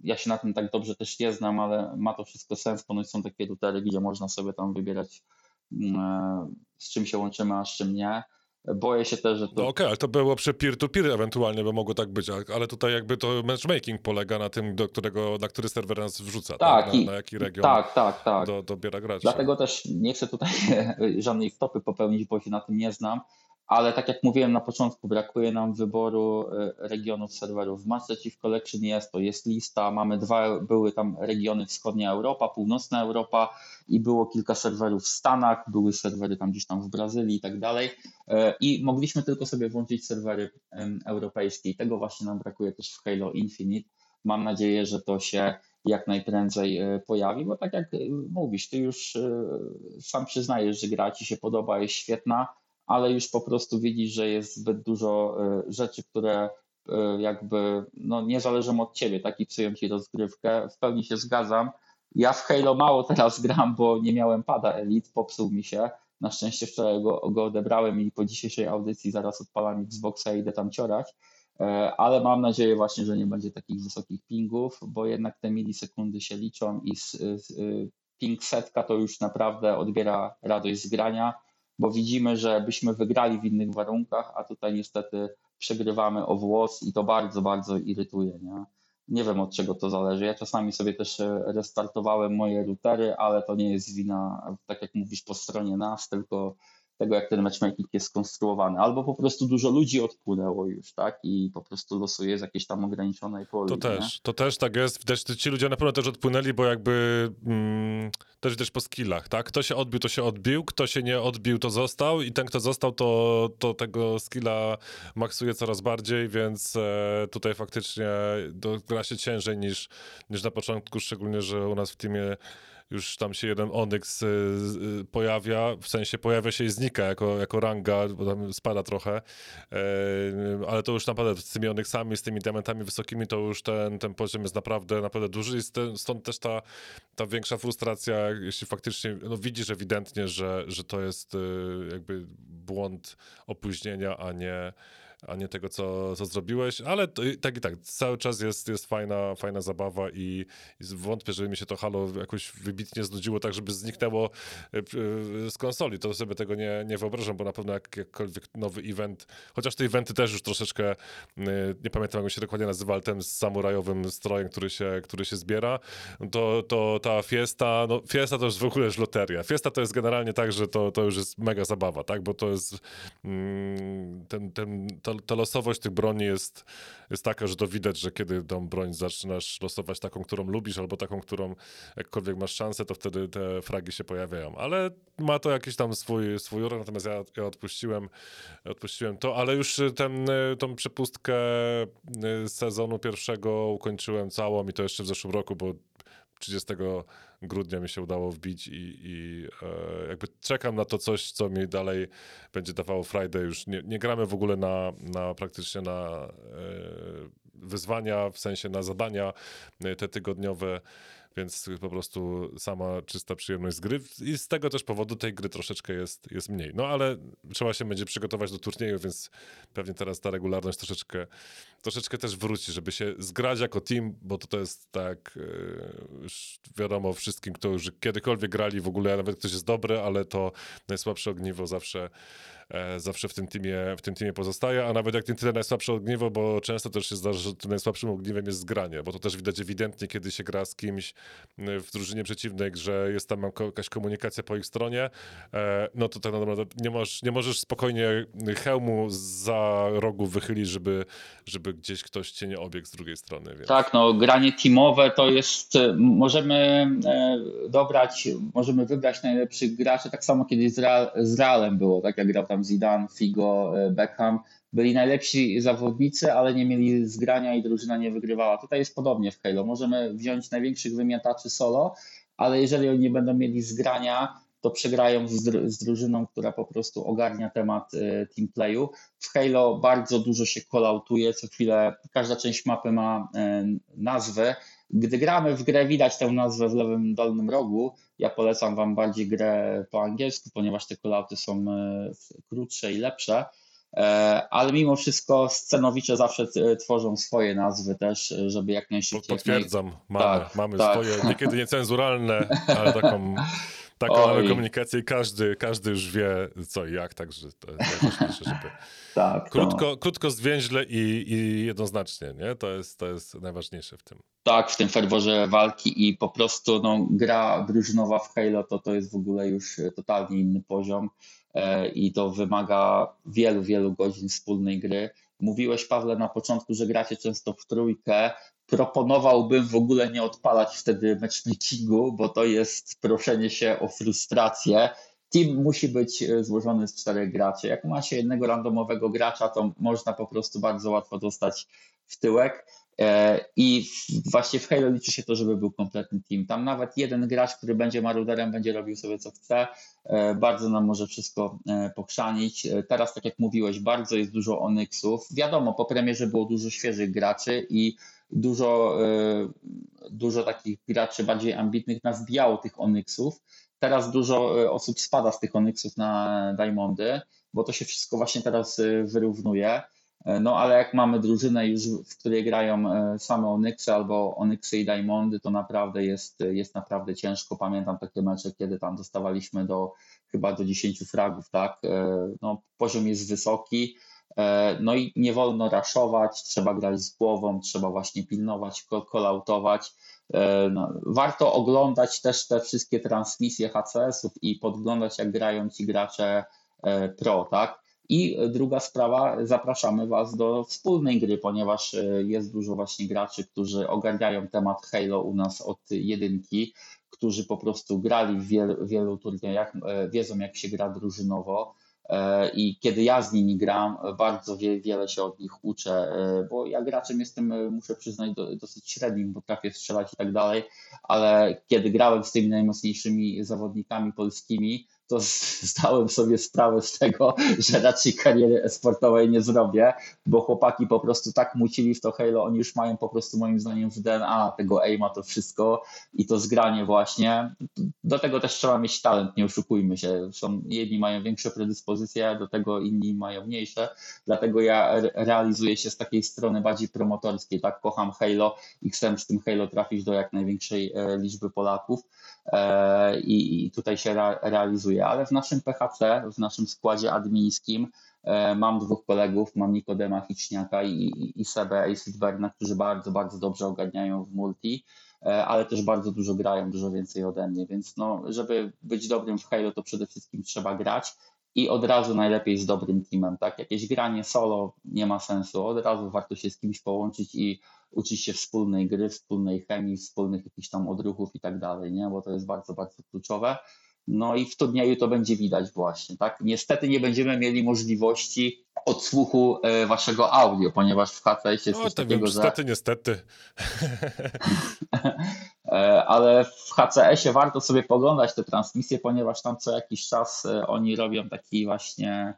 Ja się na tym tak dobrze też nie znam, ale ma to wszystko sens. Ponoć są takie routery, gdzie można sobie tam wybierać mm, e, z czym się łączymy, a z czym nie. Boję się też, że to... No okej, okay, ale to było przy peer-to-peer ewentualnie by mogło tak być, ale tutaj jakby to matchmaking polega na tym, do którego, na który serwer nas wrzuca, tak? tak? Na, na, jaki region tak, tak, tak. Do, dobiera graczy. Dlatego też nie chcę tutaj [LAUGHS] żadnej wtopy popełnić, bo się na tym nie znam, ale tak jak mówiłem na początku, brakuje nam wyboru e, regionów serwerów. W Master Chief Collection jest to, jest lista, mamy dwa, były tam regiony wschodnia Europa, północna Europa i było kilka serwerów w Stanach, były serwery tam gdzieś tam w Brazylii i tak dalej e, i mogliśmy tylko sobie włączyć serwery europejskie i tego właśnie nam brakuje też w Halo Infinite. Mam nadzieję, że to się jak najprędzej e, pojawi, bo tak jak mówisz, ty już sam przyznajesz, że gra ci się podoba, jest świetna, ale już po prostu widzisz, że jest zbyt dużo e, rzeczy, które e, jakby no, nie zależą od ciebie, tak i psują ci rozgrywkę. W pełni się zgadzam. Ja w Halo mało teraz [LAUGHS] gram, bo nie miałem pada Elite, popsuł mi się. Na szczęście wczoraj go, go odebrałem i po dzisiejszej audycji zaraz odpalam Xboxa i idę tam ciorać. E, ale mam nadzieję właśnie, że nie będzie takich wysokich pingów, bo jednak te milisekundy się liczą i z, z, ping setka to już naprawdę odbiera radość z grania bo widzimy, że byśmy wygrali w innych warunkach, a tutaj niestety przegrywamy o włos i to bardzo, bardzo irytuje. Nie? nie wiem od czego to zależy. Ja czasami sobie też e, restartowałem moje routery, ale to nie jest wina, tak jak mówisz, po stronie nas, tylko tego, jak ten matchmaking jest skonstruowany. Albo po prostu dużo ludzi odpłynęło już, tak? I po prostu losuje z jakiejś tam ograniczonej poli. To też, nie? to też tak jest. Widać, ci ludzie na pewno też odpłynęli, bo jakby mm, też widać po skillach, tak? Kto się odbił, to się odbił, kto się nie odbił, to został i ten, kto został, to, to tego skilla maksuje coraz bardziej, więc e, tutaj faktycznie gra się ciężej niż, niż na początku, szczególnie, że u nas w teamie już tam się jeden Onyx y, y, pojawia, w sensie pojawia się i znika jako, jako ranga, bo tam spada trochę, e, ale to już naprawdę z tymi Onyxami, z tymi diamentami wysokimi, to już ten, ten poziom jest naprawdę, naprawdę duży i stąd też ta, ta większa frustracja, jeśli faktycznie, no widzisz ewidentnie, że, że to jest jakby błąd opóźnienia, a nie a nie tego, co, co zrobiłeś, ale to, tak i tak, cały czas jest, jest fajna, fajna zabawa i, i wątpię, żeby mi się to Halo jakoś wybitnie znudziło, tak żeby zniknęło e, z konsoli. To sobie tego nie, nie wyobrażam, bo na pewno jak, jakkolwiek nowy event, chociaż te eventy też już troszeczkę, nie pamiętam jak się dokładnie nazywa, ale ten z samurajowym strojem, który się, który się zbiera, to, to ta Fiesta, no Fiesta to już w ogóle już loteria. Fiesta to jest generalnie tak, że to, to już jest mega zabawa, tak, bo to jest mm, ten, ten, ta losowość tych broni jest, jest taka, że to widać, że kiedy tą broń zaczynasz losować taką, którą lubisz, albo taką, którą jakkolwiek masz szansę, to wtedy te fragi się pojawiają. Ale ma to jakiś tam swój, swój urok, natomiast ja, ja odpuściłem, odpuściłem to, ale już ten, tą przepustkę sezonu pierwszego ukończyłem całą i to jeszcze w zeszłym roku, bo 30 grudnia mi się udało wbić i, i e, jakby czekam na to coś, co mi dalej będzie dawało Friday. Już nie, nie gramy w ogóle na, na praktycznie na e, wyzwania, w sensie na zadania e, te tygodniowe więc po prostu sama czysta przyjemność z gry i z tego też powodu tej gry troszeczkę jest, jest mniej. No ale trzeba się będzie przygotować do turnieju, więc pewnie teraz ta regularność troszeczkę, troszeczkę też wróci, żeby się zgrać jako team, bo to, to jest tak, e, już wiadomo wszystkim, kto już kiedykolwiek grali w ogóle, nawet ktoś jest dobry, ale to najsłabsze ogniwo zawsze E, zawsze w tym teamie, w tym teamie pozostaje, a nawet jak nie tyle najsłabsze ogniwo, bo często też się zdarza, że tym najsłabszym ogniwem jest zgranie, bo to też widać ewidentnie, kiedy się gra z kimś w drużynie przeciwnej, że jest tam jakaś komunikacja po ich stronie, e, no to tak naprawdę nie, możesz, nie możesz spokojnie hełmu za rogu wychylić, żeby, żeby gdzieś ktoś cię nie obiegł z drugiej strony. Więc. Tak, no granie teamowe to jest, możemy e, dobrać, możemy wybrać najlepszych graczy, tak samo kiedyś z, Real, z Realem było, tak jak grał tam Zidane, Figo, e, Beckham, byli najlepsi zawodnicy, ale nie mieli zgrania i drużyna nie wygrywała. Tutaj jest podobnie w Halo. Możemy wziąć największych wymiataczy solo, ale jeżeli oni nie będą mieli zgrania, to przegrają z, z drużyną, która po prostu ogarnia temat y, teamplayu. W Halo bardzo dużo się kolautuje, co chwilę każda część mapy ma y, nazwę. Gdy gramy w grę, widać tę nazwę w lewym dolnym rogu. Ja polecam Wam bardziej grę po angielsku, ponieważ te kolauty są y, krótsze i lepsze. E, ale mimo wszystko scenowicze zawsze tworzą swoje nazwy też, żeby jak najszybciej. Potwierdzam, mamy, tak, mamy tak. swoje, niekiedy niecenzuralne, ale taką [LAUGHS] taką mamy komunikację i każdy, każdy już wie co i jak, także to jest najważniejsze, żeby [LAUGHS] tak, krótko, krótko zwięźle i, i jednoznacznie, nie? To jest, to jest najważniejsze w tym. Tak, w tym ferworze walki i po prostu no, gra drużynowa w Halo to, to jest w ogóle już totalnie inny poziom e, i to wymaga wielu, wielu godzin wspólnej gry. Mówiłeś, Pawle, na początku, że gracie często w trójkę proponowałbym w ogóle nie odpalać wtedy matchmakingu, bo to jest proszenie się o frustrację. Team musi być e, złożony z czterech graczy. Jak ma się jednego randomowego gracza, to można po prostu bardzo łatwo dostać w tyłek. E, I właśnie w Halo liczy się to, żeby był kompletny team. Tam nawet jeden gracz, który będzie maruderem, będzie robił sobie co chce. E, bardzo nam może wszystko pokrzanić. Teraz, tak jak mówiłeś, bardzo jest dużo Onyxów. Wiadomo, po premierze było dużo świeżych graczy i dużo, e, dużo takich graczy bardziej ambitnych nawbijało tych Onyxów. Teraz dużo e, osób spada z tych Onyxów na Diamondy, bo to się wszystko właśnie teraz e, wyrównuje. No ale jak mamy drużynę już, w której grają same Onyxy albo Onyxy i Diamondy, to naprawdę jest, jest naprawdę ciężko. Pamiętam takie mecze, kiedy tam dostawaliśmy do chyba do 10 fragów, tak? No, poziom jest wysoki no i nie wolno raszować, trzeba grać z głową, trzeba właśnie pilnować, kolautować. E, no, warto oglądać też te wszystkie transmisje HCS-ów i podglądać, jak grają ci gracze e, pro, tak? I druga sprawa, zapraszamy Was do wspólnej gry, ponieważ jest dużo właśnie graczy, którzy ogarniają temat Halo u nas od jedynki, którzy po prostu grali w wielu, wielu turniejach, wiedzą jak się gra drużynowo E, i kiedy ja z nimi gram, bardzo wie, wiele się od nich uczę, e, bo ja graczem jestem, e, muszę przyznać, do, dosyć średnim, potrafię strzelać i tak dalej, ale kiedy grałem z tymi najmocniejszymi zawodnikami polskimi, to zdałem sobie sprawę z tego, że raczej kariery esportowej nie zrobię, bo chłopaki po prostu tak mucili w to Halo, oni już mają po prostu moim zdaniem w DNA tego aima to wszystko i to zgranie właśnie. Do tego też trzeba mieć talent, nie oszukujmy się. Są, jedni mają większe predyspozycje, do tego inni mają mniejsze, dlatego ja realizuję się z takiej strony bardziej promotorskiej, tak, kocham Halo i chcę z tym Halo trafić do jak największej e, liczby Polaków e, i tutaj się realizuje, ale w naszym PHC, w naszym składzie admińskim e, mam dwóch kolegów, mam Nikodema Hiczniaka i, i Sebę Aceberna, którzy bardzo, bardzo dobrze ogarniają w multi, ale też bardzo dużo grają, dużo więcej ode mnie, więc no, żeby być dobrym w Halo, to przede wszystkim trzeba grać i od razu najlepiej z dobrym teamem, tak? Jakieś granie solo nie ma sensu, od razu warto się z kimś połączyć i uczyć się wspólnej gry, wspólnej chemii, wspólnych jakichś tam odruchów i tak dalej, nie? Bo to jest bardzo, bardzo kluczowe. No i w turnieju to będzie widać właśnie, tak? Niestety nie będziemy mieli możliwości odsłuchu e, waszego audio, ponieważ w HTS jest no, coś takiego, niestety, że... niestety. [LAUGHS] E, ale w HCS-ie warto sobie poglądać te transmisje, ponieważ tam co jakiś czas e, oni robią taki właśnie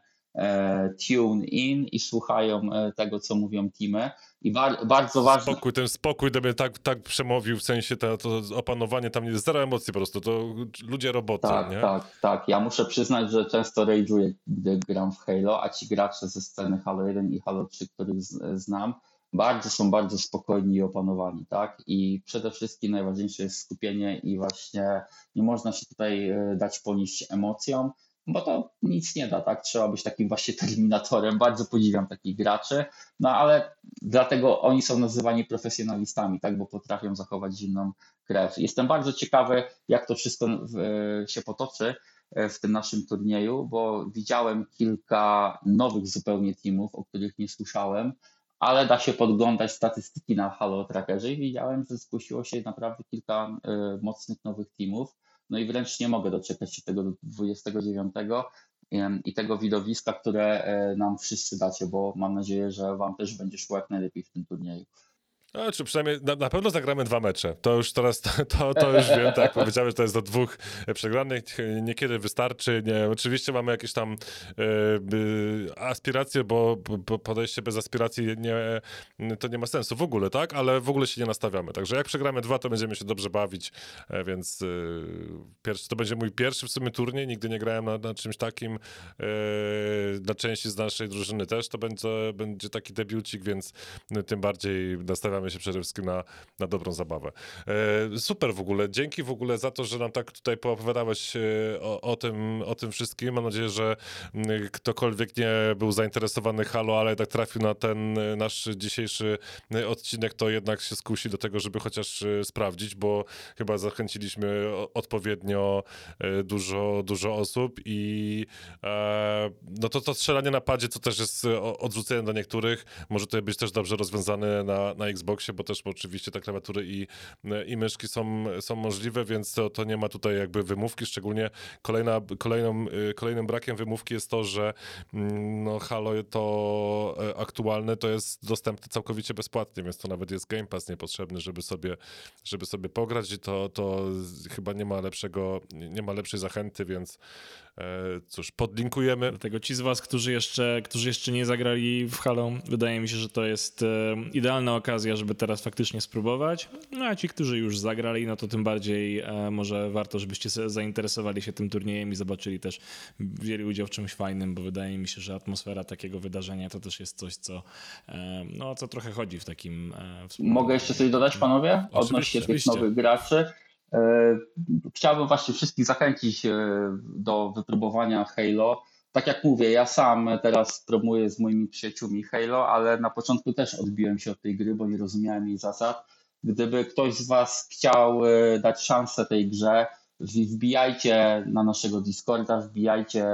tune in i słuchają tego, co mówią teamy. I bar bardzo ważne. Spokój, ten spokój gdyby tak, tak przemówił, w sensie to, to opanowanie, tam jest zero emocji po prostu, to ludzie roboty, tak, nie? Tak, tak. Ja muszę przyznać, że często rage'uję, gdy gram w Halo, a ci gracze ze sceny Halo 1 i Halo 3, których znam, bardzo są bardzo spokojni i opanowani, tak? I przede wszystkim najważniejsze jest skupienie i właśnie nie można się tutaj e, dać ponieść emocjom, bo to nic nie da, tak? Trzeba być takim właśnie terminatorem. Bardzo podziwiam takich graczy, no ale dlatego oni są nazywani profesjonalistami, tak? Bo potrafią zachować zimną krew. Jestem bardzo ciekawy, jak to wszystko się potoczy e, w tym naszym turnieju, bo widziałem kilka nowych zupełnie teamów, o których nie słyszałem, ale da się podglądać statystyki na Halo Trackerze i widziałem, że zgłosiło się naprawdę kilka e, mocnych nowych teamów. No i wręcz nie mogę doczekać się tego 29 i tego widowiska, które e, nam wszyscy dacie, bo mam nadzieję, że Wam też będzie szło jak najlepiej w tym turnieju. No, czy przynajmniej na, na, pewno zagramy dwa mecze. To już teraz, to, to, już wiem, tak jak [LAUGHS] powiedziałeś, że to jest do dwóch przegranych. Niekiedy wystarczy. Nie, oczywiście mamy jakieś tam e, aspiracje, bo, bo, podejście bez aspiracji nie, to nie ma sensu w ogóle, tak? Ale w ogóle się nie nastawiamy. Także jak przegramy dwa, to będziemy się dobrze bawić, e, więc e, pierwszy, to będzie mój pierwszy w sumie turniej. Nigdy nie grałem na, na czymś takim. E, dla części z naszej drużyny też to będzie, będzie taki debiucik, więc tym bardziej nastawiamy nastawiamy się przede wszystkim na, na dobrą zabawę. E, super w ogóle, dzięki w ogóle za to, że nam tak tutaj poopowiadałeś e, o, o, tym, o tym wszystkim. Mam nadzieję, że ktokolwiek nie był zainteresowany Halo, ale tak trafił na ten e, nasz dzisiejszy odcinek, to jednak się skusi do tego, żeby chociaż sprawdzić, bo chyba zachęciliśmy odpowiednio dużo, dużo osób i no to to strzelanie na padzie, to też jest odrzucenie dla niektórych, może to być też dobrze rozwiązane na, na Xbox Xboxie, bo też oczywiście te klawiatury i, i myszki są, są możliwe, więc to, to nie ma tutaj jakby wymówki, szczególnie kolejna, kolejną, y, kolejnym brakiem wymówki jest to, że mm, no Halo to e, aktualne to jest dostępne całkowicie bezpłatnie, więc to nawet jest Game Pass niepotrzebny, żeby sobie, żeby sobie pograć i to, to chyba nie ma lepszego, nie ma lepszej zachęty, więc cóż, podlinkujemy. Dlatego ci z was, którzy jeszcze, którzy jeszcze nie zagrali w Halo, wydaje mi się, że to jest e, idealna okazja, żeby teraz faktycznie spróbować. No a ci, którzy już zagrali, no to tym bardziej e, może warto, żebyście zainteresowali się tym turniejem i zobaczyli też, wzięli udział w czymś fajnym, bo wydaje mi się, że atmosfera takiego wydarzenia to też jest coś, co, e, no, co trochę chodzi w takim... E, Mogę jeszcze coś dodać, panowie? Odnośnie tych nowych graczy. E, chciałbym właśnie wszystkich zachęcić e, do wypróbowania Halo tak jak mówię, ja sam teraz promuję z moimi przyjaciółmi Halo, ale na początku też odbiłem się od tej gry, bo nie rozumiałem jej zasad. Gdyby ktoś z Was chciał e, dać szansę tej grze, wbijajcie na naszego Discorda, wbijajcie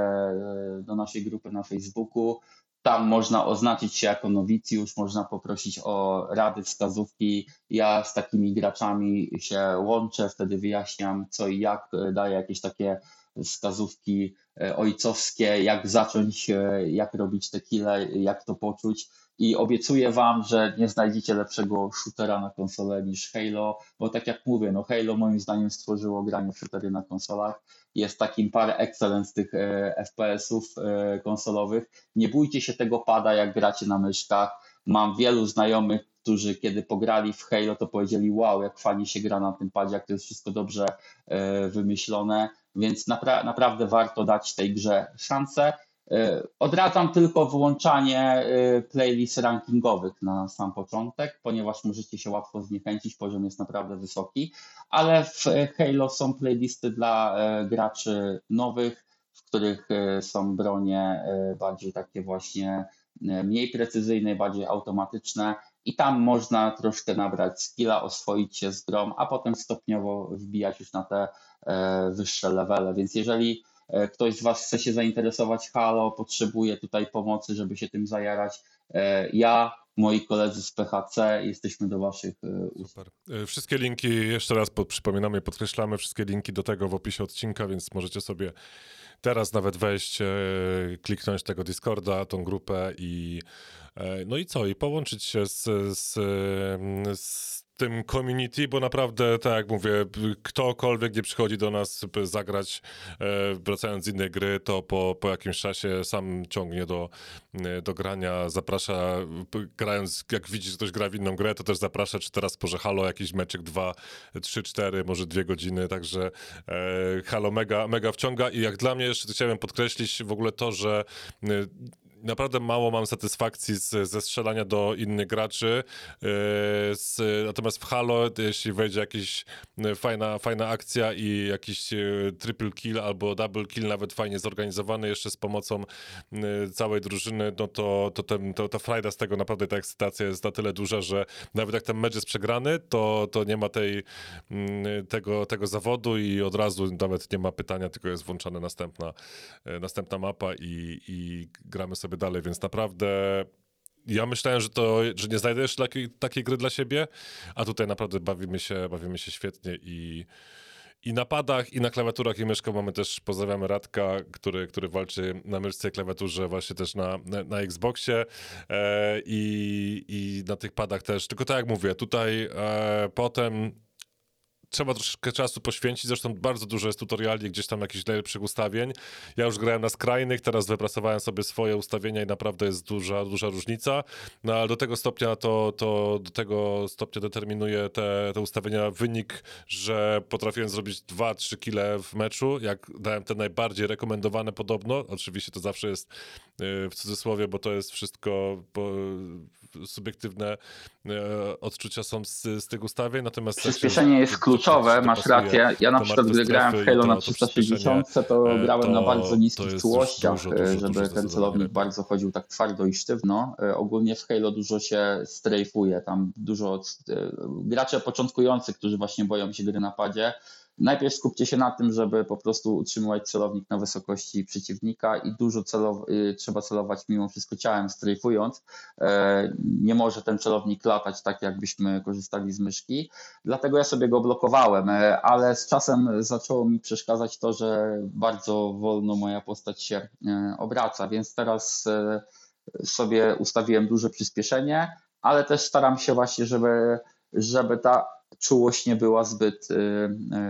do naszej grupy na Facebooku. Tam można oznaczyć się jako nowicjusz, można poprosić o rady, wskazówki. Ja z takimi graczami się łączę, wtedy wyjaśniam co i jak, daję jakieś takie wskazówki e, ojcowskie, jak zacząć, e, jak robić tequilę, jak to poczuć i obiecuję wam, że nie znajdziecie lepszego shootera na konsolę niż Halo, bo tak jak mówię, no Halo moim zdaniem stworzyło granie w shootery na konsolach. Jest takim par excellence tych e, FPS-ów e, konsolowych. Nie bójcie się tego pada, jak gracie na myszkach. Mam wielu znajomych, którzy kiedy pograli w Halo, to powiedzieli wow, jak fajnie się gra na tym padzie, jak to jest wszystko dobrze e, wymyślone, więc napra naprawdę warto dać tej grze szansę. E, odradzam tylko włączanie e, playlist rankingowych na sam początek, ponieważ możecie się łatwo zniechęcić, poziom jest naprawdę wysoki, ale w Halo są playlisty dla e, graczy nowych, w których są bronie bardziej takie właśnie mniej precyzyjne, bardziej automatyczne i tam można troszkę nabrać skilla, oswoić się z grą, a potem stopniowo wbijać już na te wyższe levele, więc jeżeli E, ktoś z Was chce się zainteresować Halo, potrzebuje tutaj pomocy, żeby się tym zajarać. E, ja, moi koledzy z PHC, jesteśmy do Waszych e, usług. Super. Wszystkie linki, jeszcze raz pod, przypominamy, podkreślamy, wszystkie linki do tego w opisie odcinka, więc możecie sobie teraz nawet wejść, kliknąć tego Discorda, tą grupę i no i co, i połączyć się z, z, z tym community, bo naprawdę, tak jak mówię, ktokolwiek nie przychodzi do nas zagrać, e, wracając z innej gry, to po, po jakimś czasie sam ciągnie do, e, do grania, zaprasza, grając, jak widzi, że ktoś gra w inną grę, to też zaprasza, czy teraz porze Halo, jakiś meczek 2, 3, 4, może 2 godziny, także e, Halo mega, mega wciąga. I jak dla mnie jeszcze chciałem podkreślić w ogóle to, że naprawdę mało mam satysfakcji z, ze strzelania do innych graczy. Yy, z, natomiast w Halo, jeśli wejdzie jakaś yy, fajna, fajna akcja i jakiś yy, triple kill albo double kill, nawet fajnie zorganizowany, jeszcze z pomocą całej drużyny, no to, to, ten, to ta frajda z tego, naprawdę ta ekscytacja jest na tyle duża, że nawet jak ten mecz jest przegrany, to, to nie ma tej, tego, tego zawodu i od razu nawet nie ma pytania, tylko jest włączana następna, następna mapa i, i gramy sobie sobie dalej, więc naprawdę ja myślałem, że to, że nie znajdę jeszcze takiej, takiej gry dla siebie, a tutaj naprawdę bawimy się, bawimy się świetnie i i na padach, i na klawiaturach i myszkach mamy też, pozdrawiamy Radka, który, który walczy na myszce klawiaturze właśnie też na, na, na Xboxie e, i, i na tych padach też. Tylko tak jak mówię, tutaj e, potem trzeba troszkę czasu poświęcić, zresztą bardzo dużo jest tutoriali, gdzieś tam jakichś najlepszych ustawień. Ja już grałem na skrajnych, teraz wypracowałem sobie swoje ustawienia i naprawdę jest duża, duża różnica, no ale do tego stopnia to, to do tego stopnia determinuje te, te ustawienia. Wynik, że potrafiłem zrobić 2-3 kile w meczu, jak dałem te najbardziej rekomendowane podobno, oczywiście to zawsze jest y, w cudzysłowie, bo to jest wszystko po, subiektywne e, odczucia są z, z tych ustawień, natomiast... Przyspieszenie jest kluczowe, masz rację. Ja na przykład, gdy grałem w Halo na 360, to e, grałem to, na bardzo niskich czułościach, dużo, dużo, żeby dużo ten celownik bardzo chodził tak twardo i sztywno. E, ogólnie w Halo dużo się strajfuje, tam dużo... Gracze początkujący, którzy właśnie boją się gry na padzie, Najpierw skupcie się na tym, żeby po prostu utrzymywać celownik na wysokości przeciwnika i dużo celow y, trzeba celować mimo wszystko ciałem, strajfując. E, nie może ten celownik latać tak, jakbyśmy korzystali z myszki. Dlatego ja sobie go blokowałem, e, ale z czasem zaczęło mi przeszkadzać to, że bardzo wolno moja postać się e, obraca, więc teraz sobie ustawiłem duże przyspieszenie, ale też staram się właśnie, żeby, żeby ta czułość nie była zbyt, y,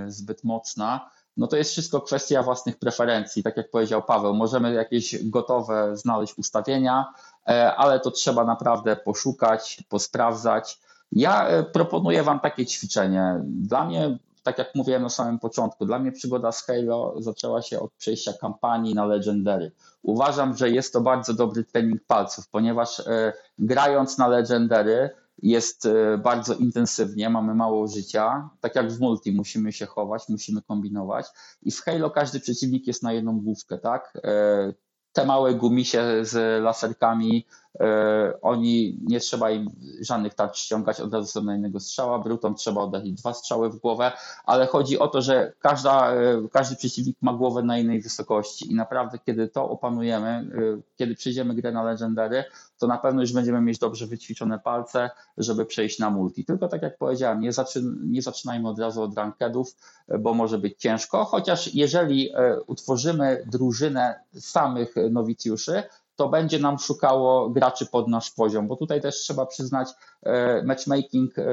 y, zbyt mocna. No to jest wszystko kwestia własnych preferencji. Tak jak powiedział Paweł, możemy jakieś gotowe znaleźć ustawienia, e, ale to trzeba naprawdę poszukać, posprawdzać. Ja e, proponuję Wam takie ćwiczenie. Dla mnie, tak jak mówiłem na samym początku, dla mnie przygoda z Halo zaczęła się od przejścia kampanii na Legendary. Uważam, że jest to bardzo dobry trening palców, ponieważ e, grając na Legendary jest e, bardzo intensywnie, mamy mało życia. Tak jak w multi musimy się chować, musimy kombinować. I w Halo każdy przeciwnik jest na jedną główkę, tak? E, te małe gumisie z laserkami oni nie trzeba im żadnych tarcz ściągać, od razu są na innego strzała. Brutom trzeba oddać dwa strzały w głowę, ale chodzi o to, że każda, e, każdy przeciwnik ma głowę na innej wysokości i naprawdę, kiedy to opanujemy, e, kiedy przejdziemy grę na Legendary, to na pewno już będziemy mieć dobrze wyćwiczone palce, żeby przejść na multi. Tylko tak jak powiedziałem, nie, zaczyn nie zaczynajmy od razu od rankedów, bo może być ciężko, chociaż jeżeli utworzymy drużynę samych nowicjuszy, to będzie nam szukało graczy pod nasz poziom, bo tutaj też trzeba przyznać, e, matchmaking e,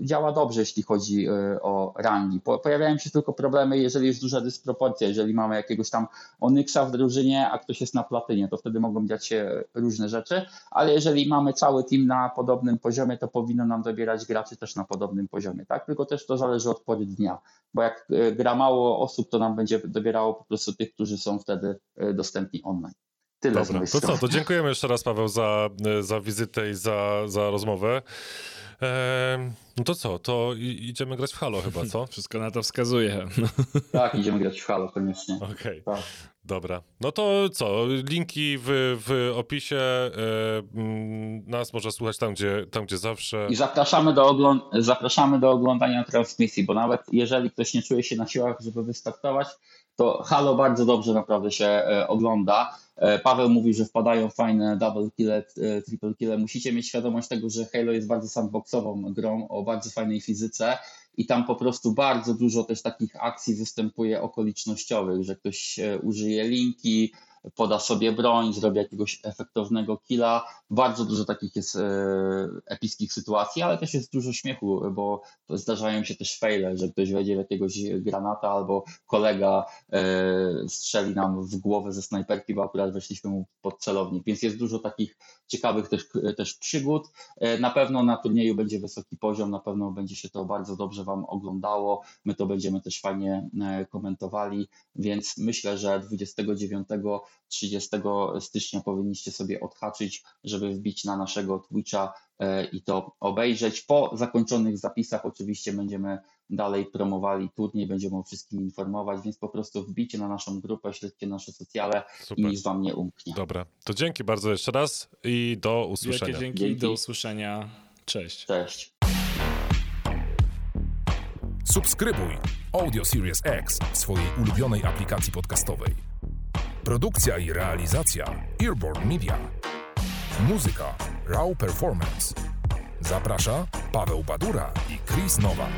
działa dobrze, jeśli chodzi o rangi. Pojawiają się tylko problemy, jeżeli jest duża dysproporcja, jeżeli mamy jakiegoś tam Onyxa w drużynie, a ktoś jest na platynie, to wtedy mogą dziać się różne rzeczy, ale jeżeli mamy cały team na podobnym poziomie, to powinno nam dobierać graczy też na podobnym poziomie, tak? Tylko też to zależy od pory dnia, bo jak gra mało osób, to nam będzie dobierało po prostu tych, którzy są wtedy dostępni online. Tyle Dobra, to co, to dziękujemy jeszcze raz Paweł za, za wizytę i za, za rozmowę. Eee, no to co, to idziemy grać w Halo chyba, co? [LAUGHS] Wszystko na to wskazuje. [LAUGHS] Tak, idziemy grać w Halo koniecznie. Okej, okay. tak. dobra. No to co, linki w, w opisie, nas może słuchać tam gdzie, tam, gdzie zawsze. I zapraszamy do, ogląd zapraszamy do oglądania transmisji, bo nawet jeżeli ktoś nie czuje się na siłach, żeby wystartować, to Halo bardzo dobrze naprawdę się e, ogląda. E, Paweł mówi, że wpadają fajne double kill, e, triple kill. Musicie mieć świadomość tego, że Halo jest bardzo sandboxową grą o bardzo fajnej fizyce i tam po prostu bardzo dużo też takich akcji występuje okolicznościowych, że ktoś użyje linki, poda sobie broń, zrobi jakiegoś efektownego killa. Bardzo dużo takich jest e, epickich sytuacji, ale też jest dużo śmiechu, bo zdarzają się też faile, że ktoś wejdzie w jakiegoś granata albo kolega e, strzeli nam w głowę ze snajperki, bo akurat weszliśmy mu pod celownik. Więc jest dużo takich ciekawych też, też przygód. E, na pewno na turnieju będzie wysoki poziom, na pewno będzie się to bardzo dobrze Wam oglądało. My to będziemy też fajnie komentowali, więc myślę, że 29 30 stycznia powinniście sobie odhaczyć, żeby wbić na naszego Twitcha e, i to obejrzeć. Po zakończonych zapisach oczywiście będziemy dalej promowali turniej, będziemy o wszystkim informować, więc po prostu wbicie na naszą grupę, śledźcie nasze socjale Super. i nic wam nie umknie. Dobra, to dzięki bardzo jeszcze raz i do usłyszenia. Wielkie dzięki, dzięki. do usłyszenia. Cześć. Cześć. Subskrybuj Audio Series X w swojej ulubionej aplikacji podcastowej. Produkcja i realizacja Earborn Media. Muzyka Raw Performance. Zaprasza Paweł Badura i Chris Nowak.